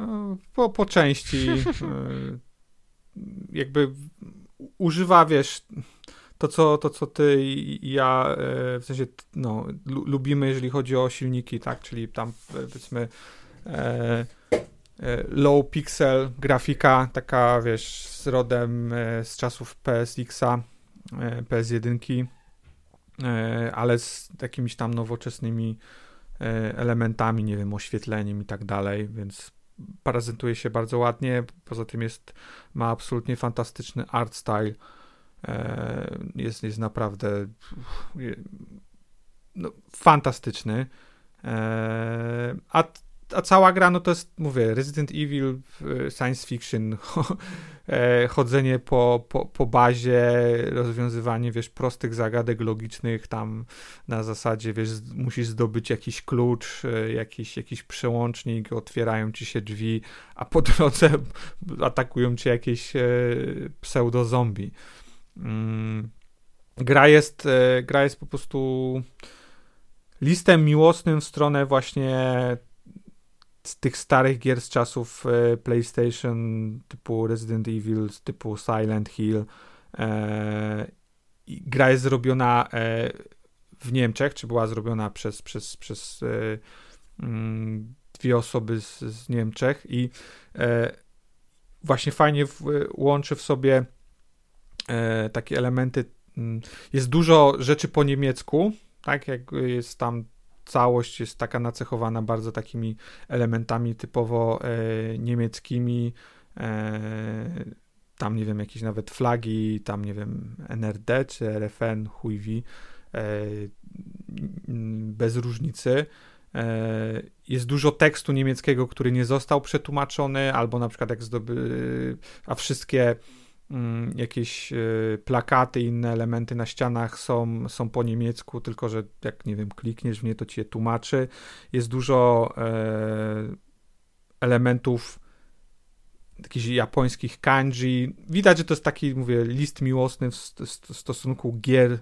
E, Po, po części e, jakby używa, wiesz, to co, to, co ty i ja e, w sensie, no, lu- lubimy, jeżeli chodzi o silniki, tak, czyli tam e, powiedzmy e, e, low pixel grafika, taka, wiesz, z rodem e, z czasów PSX-a, e, PS1, e, ale z jakimiś tam nowoczesnymi e, elementami, nie wiem, oświetleniem i tak dalej, więc prezentuje się bardzo ładnie. Poza tym jest, ma absolutnie fantastyczny art style. E, Jest, jest naprawdę no, fantastyczny. E, A, a cała gra, no to jest, mówię, Resident Evil, e, science fiction, (laughs) e, chodzenie po, po, po bazie, rozwiązywanie, wiesz, prostych zagadek logicznych, tam na zasadzie, wiesz, musisz zdobyć jakiś klucz, e, jakiś, jakiś przełącznik, otwierają ci się drzwi, a po (laughs) drodze atakują cię jakieś pseudo-zombie. Mm. Gra jest, gra jest po prostu listem miłosnym w stronę właśnie tych starych gier z czasów e, PlayStation typu Resident Evil, typu Silent Hill. E, gra jest zrobiona e, w Niemczech, czy była zrobiona przez, przez, przez mm, dwie osoby z, z Niemczech i właśnie fajnie w, łączy w sobie takie elementy. mm, Jest dużo rzeczy po niemiecku, tak jak jest tam całość jest taka nacechowana bardzo takimi elementami typowo e, niemieckimi. E, tam nie wiem, jakieś nawet flagi, tam nie wiem, NRD czy RFN, chuj wie, e, bez różnicy. Jest dużo tekstu niemieckiego, który nie został przetłumaczony, albo na przykład jak zdoby, a wszystkie jakieś e, plakaty, inne elementy na ścianach są, są po niemiecku, tylko że jak nie wiem, klikniesz w nie, to ci je tłumaczy. Jest dużo e, elementów jakichś japońskich kanji. Widać, że to jest taki, mówię, list miłosny w st- st- stosunku gier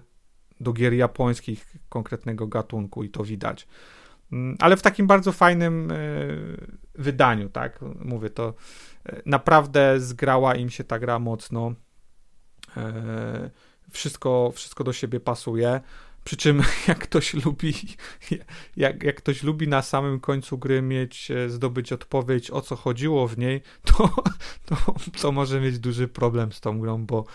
do gier japońskich konkretnego gatunku i to widać. Mm, ale w takim bardzo fajnym e, wydaniu, tak? Mówię, to naprawdę zgrała im się ta gra mocno. E, wszystko, wszystko do siebie pasuje. Przy czym (laughs) jak ktoś lubi, jak, jak ktoś lubi na samym końcu gry mieć, zdobyć odpowiedź o co chodziło w niej, to, (laughs) to, to może mieć duży problem z tą grą, bo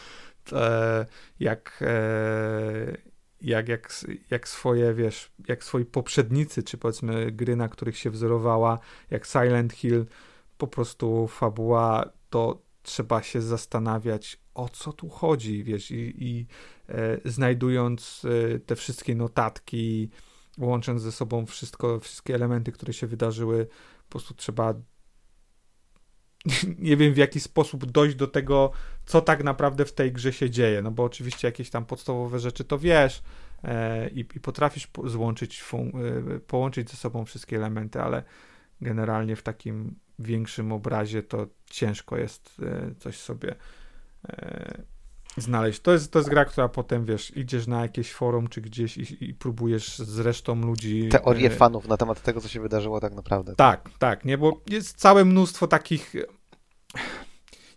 e, jak, e, jak, jak, jak swoje, wiesz, jak swoi poprzednicy, czy powiedzmy gry, na których się wzorowała, jak Silent Hill, po prostu fabuła, to trzeba się zastanawiać, o co tu chodzi, wiesz, i, i e, znajdując e, te wszystkie notatki, łącząc ze sobą wszystko, wszystkie elementy, które się wydarzyły, po prostu trzeba (laughs) nie wiem w jaki sposób dojść do tego, co tak naprawdę w tej grze się dzieje. No bo oczywiście jakieś tam podstawowe rzeczy to wiesz e, i, i, potrafisz po, złączyć, fun, e, połączyć ze sobą wszystkie elementy, ale generalnie w takim większym obrazie to ciężko jest e, coś sobie e, znaleźć. To jest, to jest gra, która potem, wiesz, idziesz na jakieś forum czy gdzieś i, i próbujesz z resztą ludzi... Teorie e, fanów na temat tego, co się wydarzyło tak naprawdę. Tak, tak, nie, bo jest całe mnóstwo takich...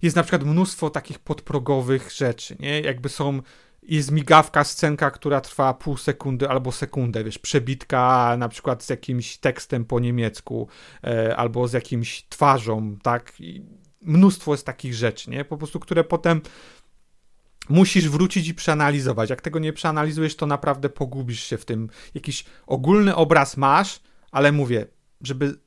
Jest na przykład mnóstwo takich podprogowych rzeczy, nie? Jakby są jest migawka, scenka, która trwa pół sekundy albo sekundę, wiesz, przebitka na przykład z jakimś tekstem po niemiecku e, albo z jakimś twarzą, tak? I mnóstwo jest takich rzeczy, nie? Po prostu, które potem musisz wrócić i przeanalizować. Jak tego nie przeanalizujesz, to naprawdę pogubisz się w tym. Jakiś ogólny obraz masz, ale mówię, żeby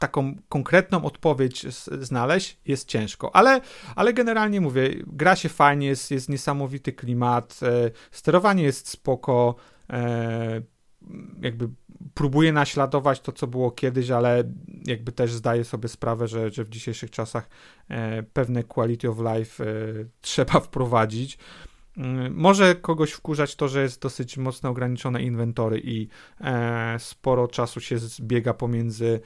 taką konkretną odpowiedź znaleźć jest ciężko, ale, ale generalnie mówię, gra się fajnie, jest, jest niesamowity klimat, e, sterowanie jest spoko, e, jakby próbuje naśladować to, co było kiedyś, ale jakby też zdaje sobie sprawę, że, że w dzisiejszych czasach e, pewne quality of life e, (laughs) trzeba wprowadzić. Mm, może kogoś wkurzać to, że jest dosyć mocno ograniczone inwentory i e, sporo czasu się zbiega pomiędzy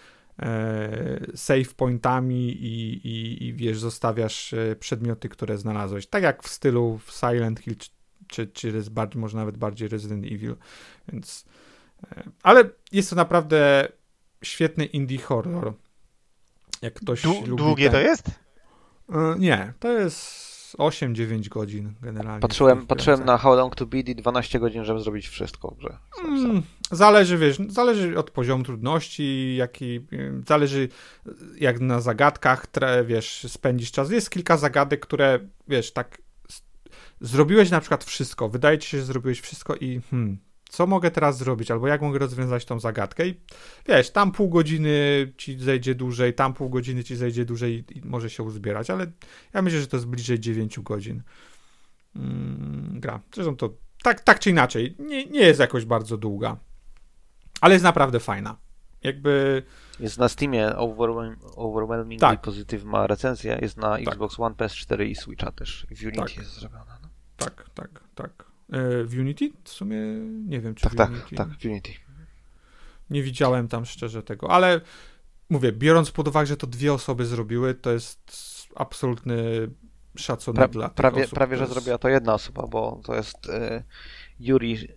save pointami i, i, i wiesz, zostawiasz e, przedmioty, które znalazłeś. Tak jak w stylu Silent Hill, czy, czy jest bardziej, może nawet bardziej Resident Evil, więc ale jest to naprawdę świetny indie horror. Jak ktoś du lubi Długie ten... to jest? E, nie, to jest 8-9 godzin generalnie. Patrzyłem, patrzyłem na How Long to Beat i 12 godzin, żeby zrobić wszystko że Mm, zależy, wiesz, zależy od poziomu trudności, jaki, zależy jak na zagadkach, tre, wiesz, spędzisz czas. Jest kilka zagadek, które, wiesz, tak zrobiłeś na przykład wszystko, wydaje ci się, że zrobiłeś wszystko i hmm, co mogę teraz zrobić, albo jak mogę rozwiązać tą zagadkę i wiesz, tam pół godziny ci zejdzie dłużej, tam pół godziny ci zejdzie dłużej i może się uzbierać, ale ja myślę, że to jest bliżej 9 godzin mm, gra. Zresztą to tak, tak czy inaczej, nie, nie jest jakoś bardzo długa, ale jest naprawdę fajna. Jakby... Jest na Steamie overwhelming, overwhelmingly tak. pozytyw ma recenzję, jest na tak. Xbox One, PS4 i Switcha też. W Unity tak. jest zrobiona. No. Tak, tak, tak. E, w Unity? W sumie nie wiem, czy tak, w tak, Unity. Tak, w Unity. Nie widziałem tam szczerze tego, ale mówię, biorąc pod uwagę, że to dwie osoby zrobiły, to jest absolutny szacunek pra, dla prawie, osób. Prawie, że zrobiła to jedna osoba, bo to jest y, Yuri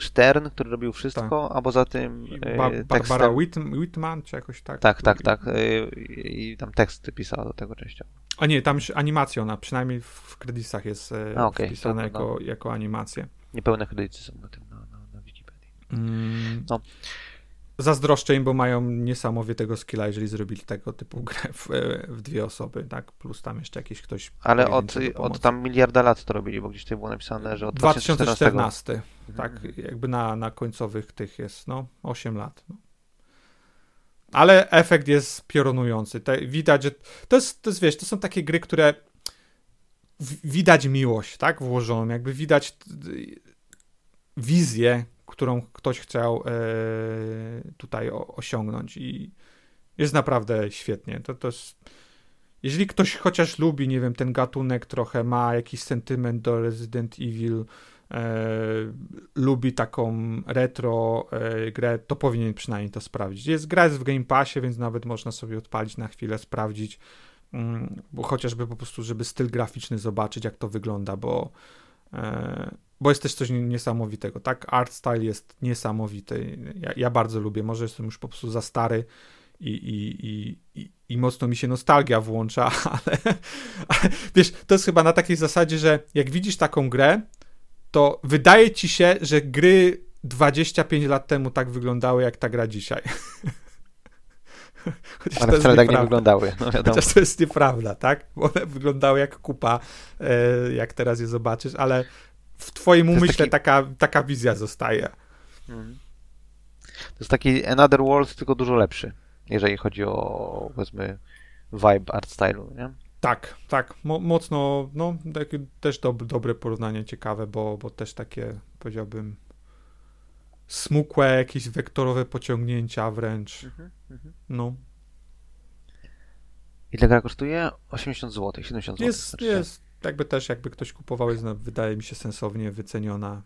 Stern, który robił wszystko, tak. a poza tym y, ba Barbara Whitman, czy jakoś tak? Tak, tak, tak. Y, I tam teksty pisała do tego częściowo. A nie, tam już animacja, ona przynajmniej w kredytach jest e, A, okay. wpisana jako, no. jako animacja. Niepełne kredyty są na tym, na, na, na Wikipedii. Mm. No. Zazdroszczę im, bo mają niesamowitego skilla, jeżeli zrobili tego typu grę w, e, w dwie osoby, tak? Plus tam jeszcze jakiś ktoś. Ale od, od tam miliarda lat to robili, bo gdzieś tutaj było napisane, że od 2014. 2014 tak, jakby na, na końcowych tych jest, no, 8 lat. No ale efekt jest piorunujący. Te, widać, że to jest, to jest, wiesz, to są takie gry, które widać miłość, tak, włożoną, jakby widać wizję, którą ktoś chciał e, tutaj osiągnąć i jest naprawdę świetnie. To, to jest, jeżeli ktoś chociaż lubi, nie wiem, ten gatunek trochę, ma jakiś sentyment do Resident Evil, e, lubi taką retro e, grę, to powinien przynajmniej to sprawdzić. Jest gra jest w Game Passie, więc nawet można sobie odpalić na chwilę, sprawdzić, mm, bo chociażby po prostu, żeby styl graficzny zobaczyć, jak to wygląda, bo bo jest też coś niesamowitego, tak? Art style jest niesamowity. Ja, ja bardzo lubię, może jestem już po prostu za stary i, i, i, i, i mocno mi się nostalgia włącza, (laughs) ale, ale (laughs) wiesz, to jest chyba na takiej zasadzie, że jak widzisz taką grę, to wydaje ci się, że gry 25 lat temu tak wyglądały, jak ta gra dzisiaj. (laughs) (laughs) Chociaż Ale wcale tak nie wyglądały. No Chociaż to jest nieprawda, tak? Bo one wyglądały jak kupa, e, jak teraz je zobaczysz, ale w twoim umyśle taki... taka, taka wizja zostaje. Mhm. To jest taki Another World, tylko dużo lepszy, jeżeli chodzi o, powiedzmy, vibe art stylu, nie? Tak, tak, Mo mocno, no, takie też do, dobre porównanie, ciekawe, bo, bo też takie, powiedziałbym, smukłe, jakieś wektorowe pociągnięcia wręcz. Mhm, mhm. No. Ile gra kosztuje? 80 zł, 70 zł. Jest, znaczy, jest. Jakby też, jakby ktoś kupował, jest, no, wydaje mi się sensownie wyceniona.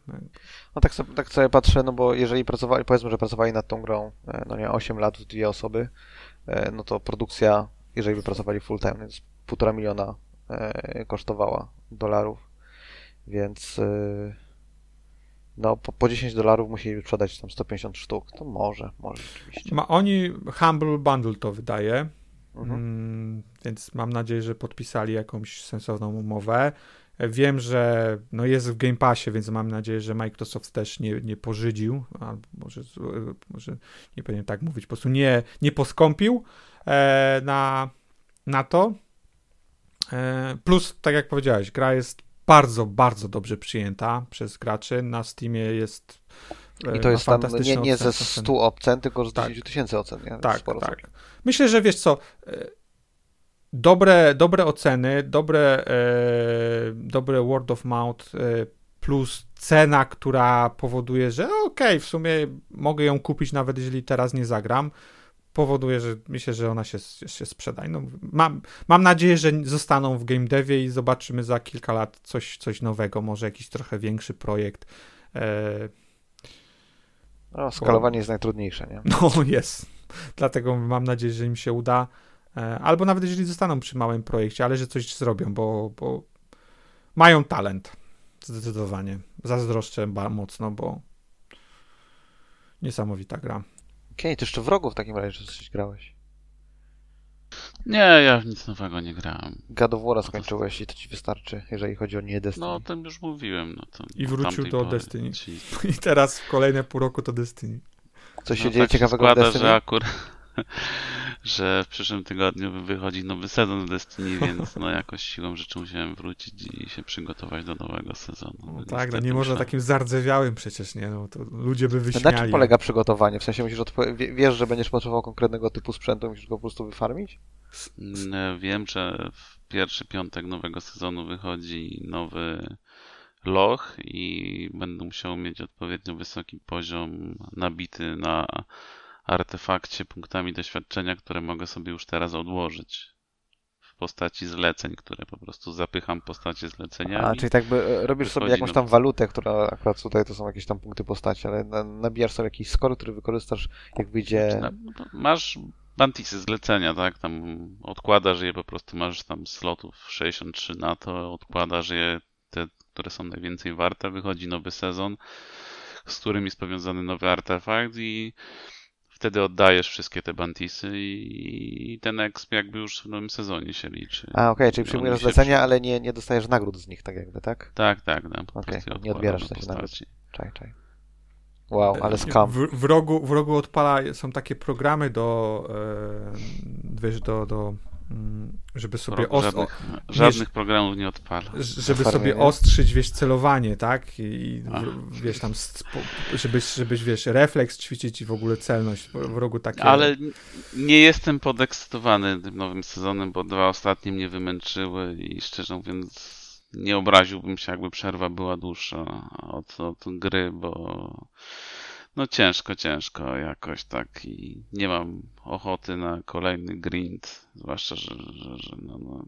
No tak sobie, tak sobie patrzę, no bo jeżeli pracowali, powiedzmy, że pracowali nad tą grą, e, no nie, 8 lat, dwie osoby, e, no to produkcja, jeżeli by pracowali full time, więc półtora miliona e, kosztowała dolarów, więc no po, po 10 dolarów musieli sprzedać tam 150 sztuk, to może, może rzeczywiście. Ma, oni Humble Bundle to wydaje, mhm. mm, więc mam nadzieję, że podpisali jakąś sensowną umowę. Wiem, że no jest w Game Passie, więc mam nadzieję, że Microsoft też nie, nie pożydził, albo może, może nie powinien tak mówić, po prostu nie, nie poskąpił e, na, na to. E, plus, tak jak powiedziałeś, gra jest bardzo, bardzo dobrze przyjęta przez graczy. Na Steamie jest i to jest tam nie, nie ze 100 ocen, tylko z 10 tak. tysięcy ocen. Nie? Tak, Sporo tak. Sobie. Myślę, że wiesz co, e, dobre, dobre oceny, dobre, e, dobre word of mouth e, plus cena, która powoduje, że okej, okay, w sumie mogę ją kupić nawet jeżeli teraz nie zagram, powoduje, że myślę, że ona się, się sprzeda. No, mam, mam nadzieję, że zostaną w game devie i zobaczymy za kilka lat coś, coś nowego, może jakiś trochę większy projekt. E... No, skalowanie Bo... jest najtrudniejsze, nie? No, jest. Dlatego mam nadzieję, że im się uda. E... Albo nawet jeżeli zostaną przy małym projekcie, ale że coś zrobią, bo, bo mają talent. Zdecydowanie. Zazdroszczę mocno, bo niesamowita gra. Okej, okay, to jeszcze wrogów w takim razie, że coś grałeś. Nie, ja nic nowego nie grałem. God of War skończyłeś i to ci wystarczy, jeżeli chodzi o nie Destiny. No, o tym już mówiłem. No to I wrócił do Destiny. (laughs) I teraz w kolejne pół roku to Destiny. Co się no, dzieje tak ciekawego się składa, Destiny? że akurat (laughs) że w przyszłym tygodniu wychodzi nowy sezon w Destiny, więc no jakoś siłą rzeczy musiałem wrócić i się przygotować do nowego sezonu. No tak, no nie można takim zardzewiałym przecież, nie? No, to ludzie by wyśmiali. Na czym polega przygotowanie? W sensie musisz odpo- wiesz, że będziesz potrzebował konkretnego typu sprzętu, musisz go po prostu wyfarmić? Mm, wiem, że w pierwszy piątek nowego sezonu wychodzi nowy loch i będę musiał mieć odpowiednio wysoki poziom nabity na artefakcie punktami doświadczenia, które mogę sobie już teraz odłożyć w postaci zleceń, które po prostu zapycham postacie zleceniami. A, czyli tak by e, robisz sobie jakąś tam walutę, która akurat tutaj to są jakieś tam punkty postaci, ale nabijasz sobie jakiś skor, który wykorzystasz jak wyjdzie... Znaczy, no, masz bantisy zlecenia, tak? Tam odkładasz je, po prostu masz tam slotów 63 na to, odkładasz je, te, które są najwięcej warte, wychodzi nowy sezon, z którym jest powiązany nowy artefakt i wtedy oddajesz wszystkie te bantisy i ten exp jakby już w nowym sezonie się liczy. A, okej, okay, czyli przyjmujesz zlecenia, ale nie, nie dostajesz nagród z nich, tak jakby, tak? Tak, tak. tak okej, okay, nie odbierasz się nagród. Czaj, czaj. Wow, ale skam. W, w, rogu, w rogu odpala, są takie programy do, e, wiesz, do, do żeby sobie os- żadnych, żadnych programów nie odpala. Żeby sobie ostrzyć, wiesz, celowanie, tak? I wiesz, tam, żebyś, żebyś, wiesz, refleks ćwiczyć i w ogóle celność w rogu takie. Ale nie jestem podekscytowany tym nowym sezonem, bo dwa ostatnie mnie wymęczyły i szczerze mówiąc nie obraziłbym się, jakby przerwa była dłuższa od, od gry, bo no ciężko, ciężko jakoś tak i nie mam ochoty na kolejny grind, zwłaszcza, że, że, że no, no,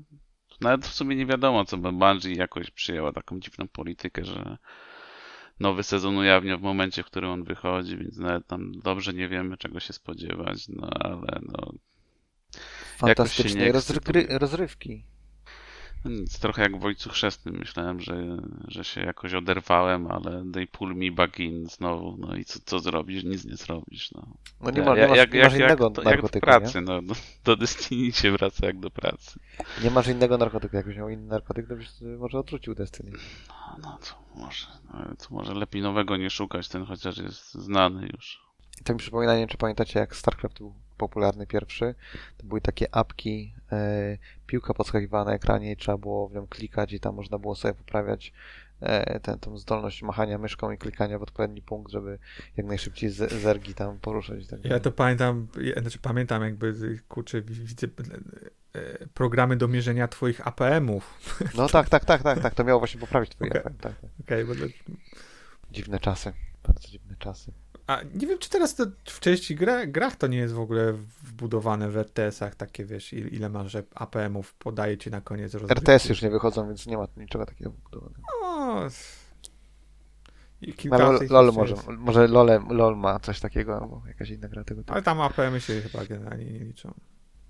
nawet w sumie nie wiadomo, co by Bungie jakoś przyjęła taką dziwną politykę, że nowy sezon ujawnia w momencie, w którym on wychodzi, więc nawet tam dobrze nie wiemy, czego się spodziewać, no ale no... Fantastycznej rozrywki. No nic, trochę jak w Ojcu Chrzestnym. Myślałem, że, że się jakoś oderwałem, ale they pull me back in znowu. No i co, co zrobisz? Nic nie zrobisz. No. No nie, ma, nie masz, jak, nie masz jak, jak, innego to, jak do narkotyku, pracy, no. Do, do Destiny się wraca jak do pracy. nie? Nie masz innego narkotyku. Jakbyś miał inny narkotyk, to byś może odrzucił Destiny. No, no to może, no, to może lepiej nowego nie szukać, ten chociaż jest znany już. Tak mi przypomina, nie wiem czy pamiętacie, jak StarCraft był popularny pierwszy, to były takie apki, e, piłka podskakiwała na ekranie i trzeba było w nią klikać i tam można było sobie poprawiać e, tę tą zdolność machania myszką i klikania w odpowiedni punkt, żeby jak najszybciej z, zergi tam poruszać tak Ja to pamiętam, ja, znaczy pamiętam jakby, kurczę, wi- widzę e, programy do mierzenia twoich APM-ów. No (laughs) tak, tak, tak, tak, tak, to miało właśnie poprawić twoje Okej. APM, tak, tak. To, Dziwne czasy, bardzo dziwne czasy. A nie wiem, czy teraz to w części gra, grach to nie jest w ogóle wbudowane w RTS-ach takie, wiesz, il- ile masz APM-ów, podaje ci na koniec rozgrywki. RTS już nie wychodzą, więc nie ma niczego takiego wbudowanego. O, i kilka Ale tych LOL może, jest. może LOL, LOL ma coś takiego, albo jakaś inna gra tego typu. Ale tam APM-y się chyba generalnie nie liczą.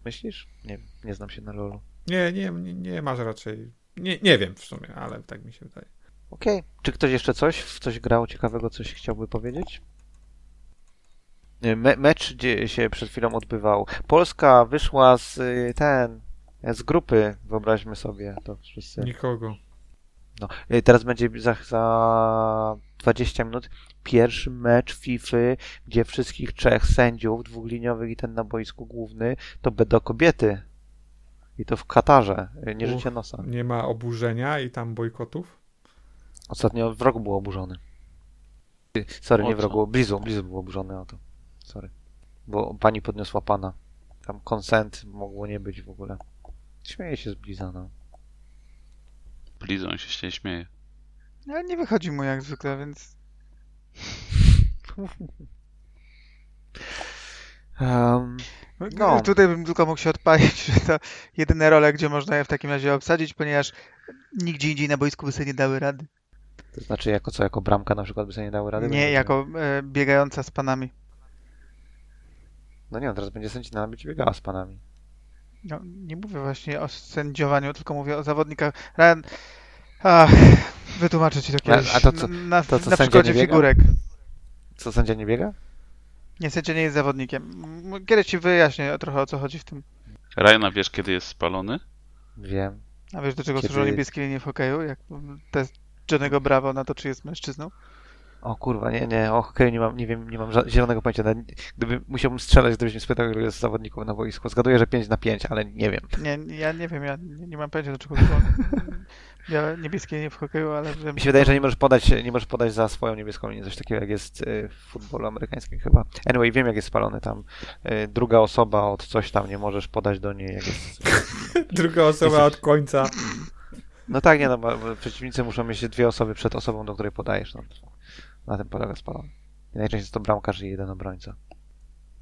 Myślisz? Nie nie znam się na LOLu. Nie, nie, nie, nie masz raczej. Nie, nie wiem w sumie, ale tak mi się wydaje. Okej. Czy ktoś jeszcze coś, w coś grał ciekawego, coś chciałby powiedzieć? Nie, Me mecz gdzie się przed chwilą odbywał. Polska wyszła z y, ten, z grupy, wyobraźmy sobie to wszyscy. Nikogo. No, y, teraz będzie za, za 20 minut pierwszy mecz FIFA, gdzie wszystkich trzech sędziów dwuliniowych i ten na boisku główny to będą kobiety. I to w Katarze, y, nie życie nosa. Nie ma oburzenia i tam bojkotów? Ostatnio wrog był oburzony. Y, Sorry, nie wrogu, Blizu, Blizu był oburzony o to. Sorry. Bo pani podniosła pana. Tam consent mogło nie być w ogóle. Śmieje się z Bliza, no. Blizon się się śmieje. Ale nie wychodzi mu jak zwykle, więc Um, No. tutaj bym tylko mógł się odpalić, że to jedyne role, gdzie można je w takim razie obsadzić, ponieważ nigdzie indziej na boisku by sobie nie dały rady. to znaczy jako co, jako bramka na przykład by sobie nie dały rady? Nie, jako e, biegająca z panami. No nie, no teraz będzie sędzina być biegała z panami. No, nie mówię właśnie o sędziowaniu, tylko mówię o zawodnikach. Ryan, ach, wytłumaczę ci to kiedyś. a to co- na, to co, na przykładzie figurek. Co, sędzia nie biega? Nie, sędzia nie jest zawodnikiem. Kiedyś ci wyjaśnię trochę o co chodzi w tym. Ryan, a wiesz kiedy jest spalony? Wiem. A wiesz do czego Kiedy- służą niebieskie linie w hokeju? Jak test Johnny'ego Bravo na to, czy jest mężczyzną? O kurwa, nie, nie, o hokeju nie mam, nie wiem, nie mam zielonego pojęcia. Gdyby musiałbym strzelać, gdybyś mnie spytał, ilu jest zawodników na boisku. Zgaduję, że 5 na 5, ale nie wiem. Nie, ja nie wiem, ja nie, nie mam pojęcia do czego służą (laughs) białe, niebieskie linie w hokeju, ale wiem. Mi się wydaje, że nie możesz podać, nie możesz podać za swoją niebieską linię, coś takiego jak jest y, w futbolu amerykańskim chyba. Anyway, wiem jak jest spalony tam. Y, druga osoba od coś tam, nie możesz podać do niej jak jest... (laughs) Druga osoba od końca. No tak, nie no, bo bo przeciwnicy muszą mieć dwie osoby przed osobą, do której podajesz. No. Na tym polega spalony. I najczęściej jest to bramkarz i jeden obrońca.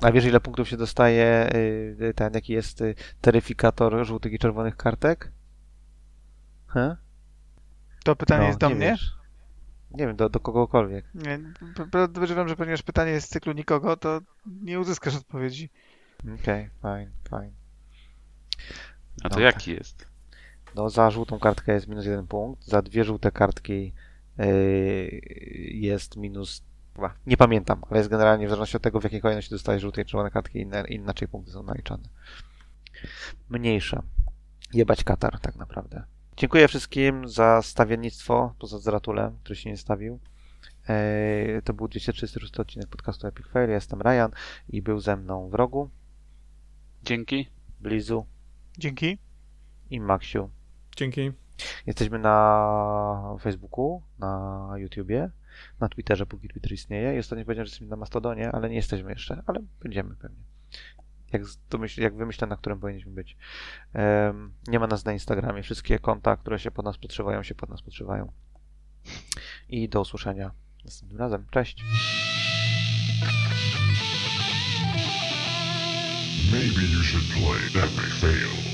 A wiesz ile punktów się dostaje y, ten, jaki jest y, taryfikator żółtych i czerwonych kartek? He? To pytanie No, jest do nie mnie? wiesz. Nie wiem, do, do kogokolwiek. Nie, podejrzewam, że ponieważ pytanie jest z cyklu nikogo, to nie uzyskasz odpowiedzi. Okej, fine, fine. A to No, jaki jest? No, za żółtą kartkę jest minus jeden punkt, za dwie żółte kartki jest minus. Chyba, nie pamiętam, ale jest generalnie w zależności od tego, w jakiej kolejności dostajesz żółte i czerwone kartki, inne, inaczej punkty są naliczane. Mniejsza. Jebać Katar, tak naprawdę. Dziękuję wszystkim za stawiennictwo, poza Zratulem, który się nie stawił. Yy, to był 236 odcinek podcastu Epic Fail. Ja jestem Ryan i był ze mną w rogu, Dzięki. Blizu Dzięki. i Maksiu. Dzięki. Jesteśmy na Facebooku, na YouTubie, na Twitterze, póki Twitter istnieje. I ostatnio powiedziałem, że jesteśmy na Mastodonie, ale nie jesteśmy jeszcze, ale będziemy pewnie. Jak, to jak wymyślę, na którym powinniśmy być. Em, nie ma nas na Instagramie. Wszystkie konta, które się pod nas podszywają, się pod nas podszywają. I do usłyszenia następnym razem. Cześć! Maybe you should play Epic Fail.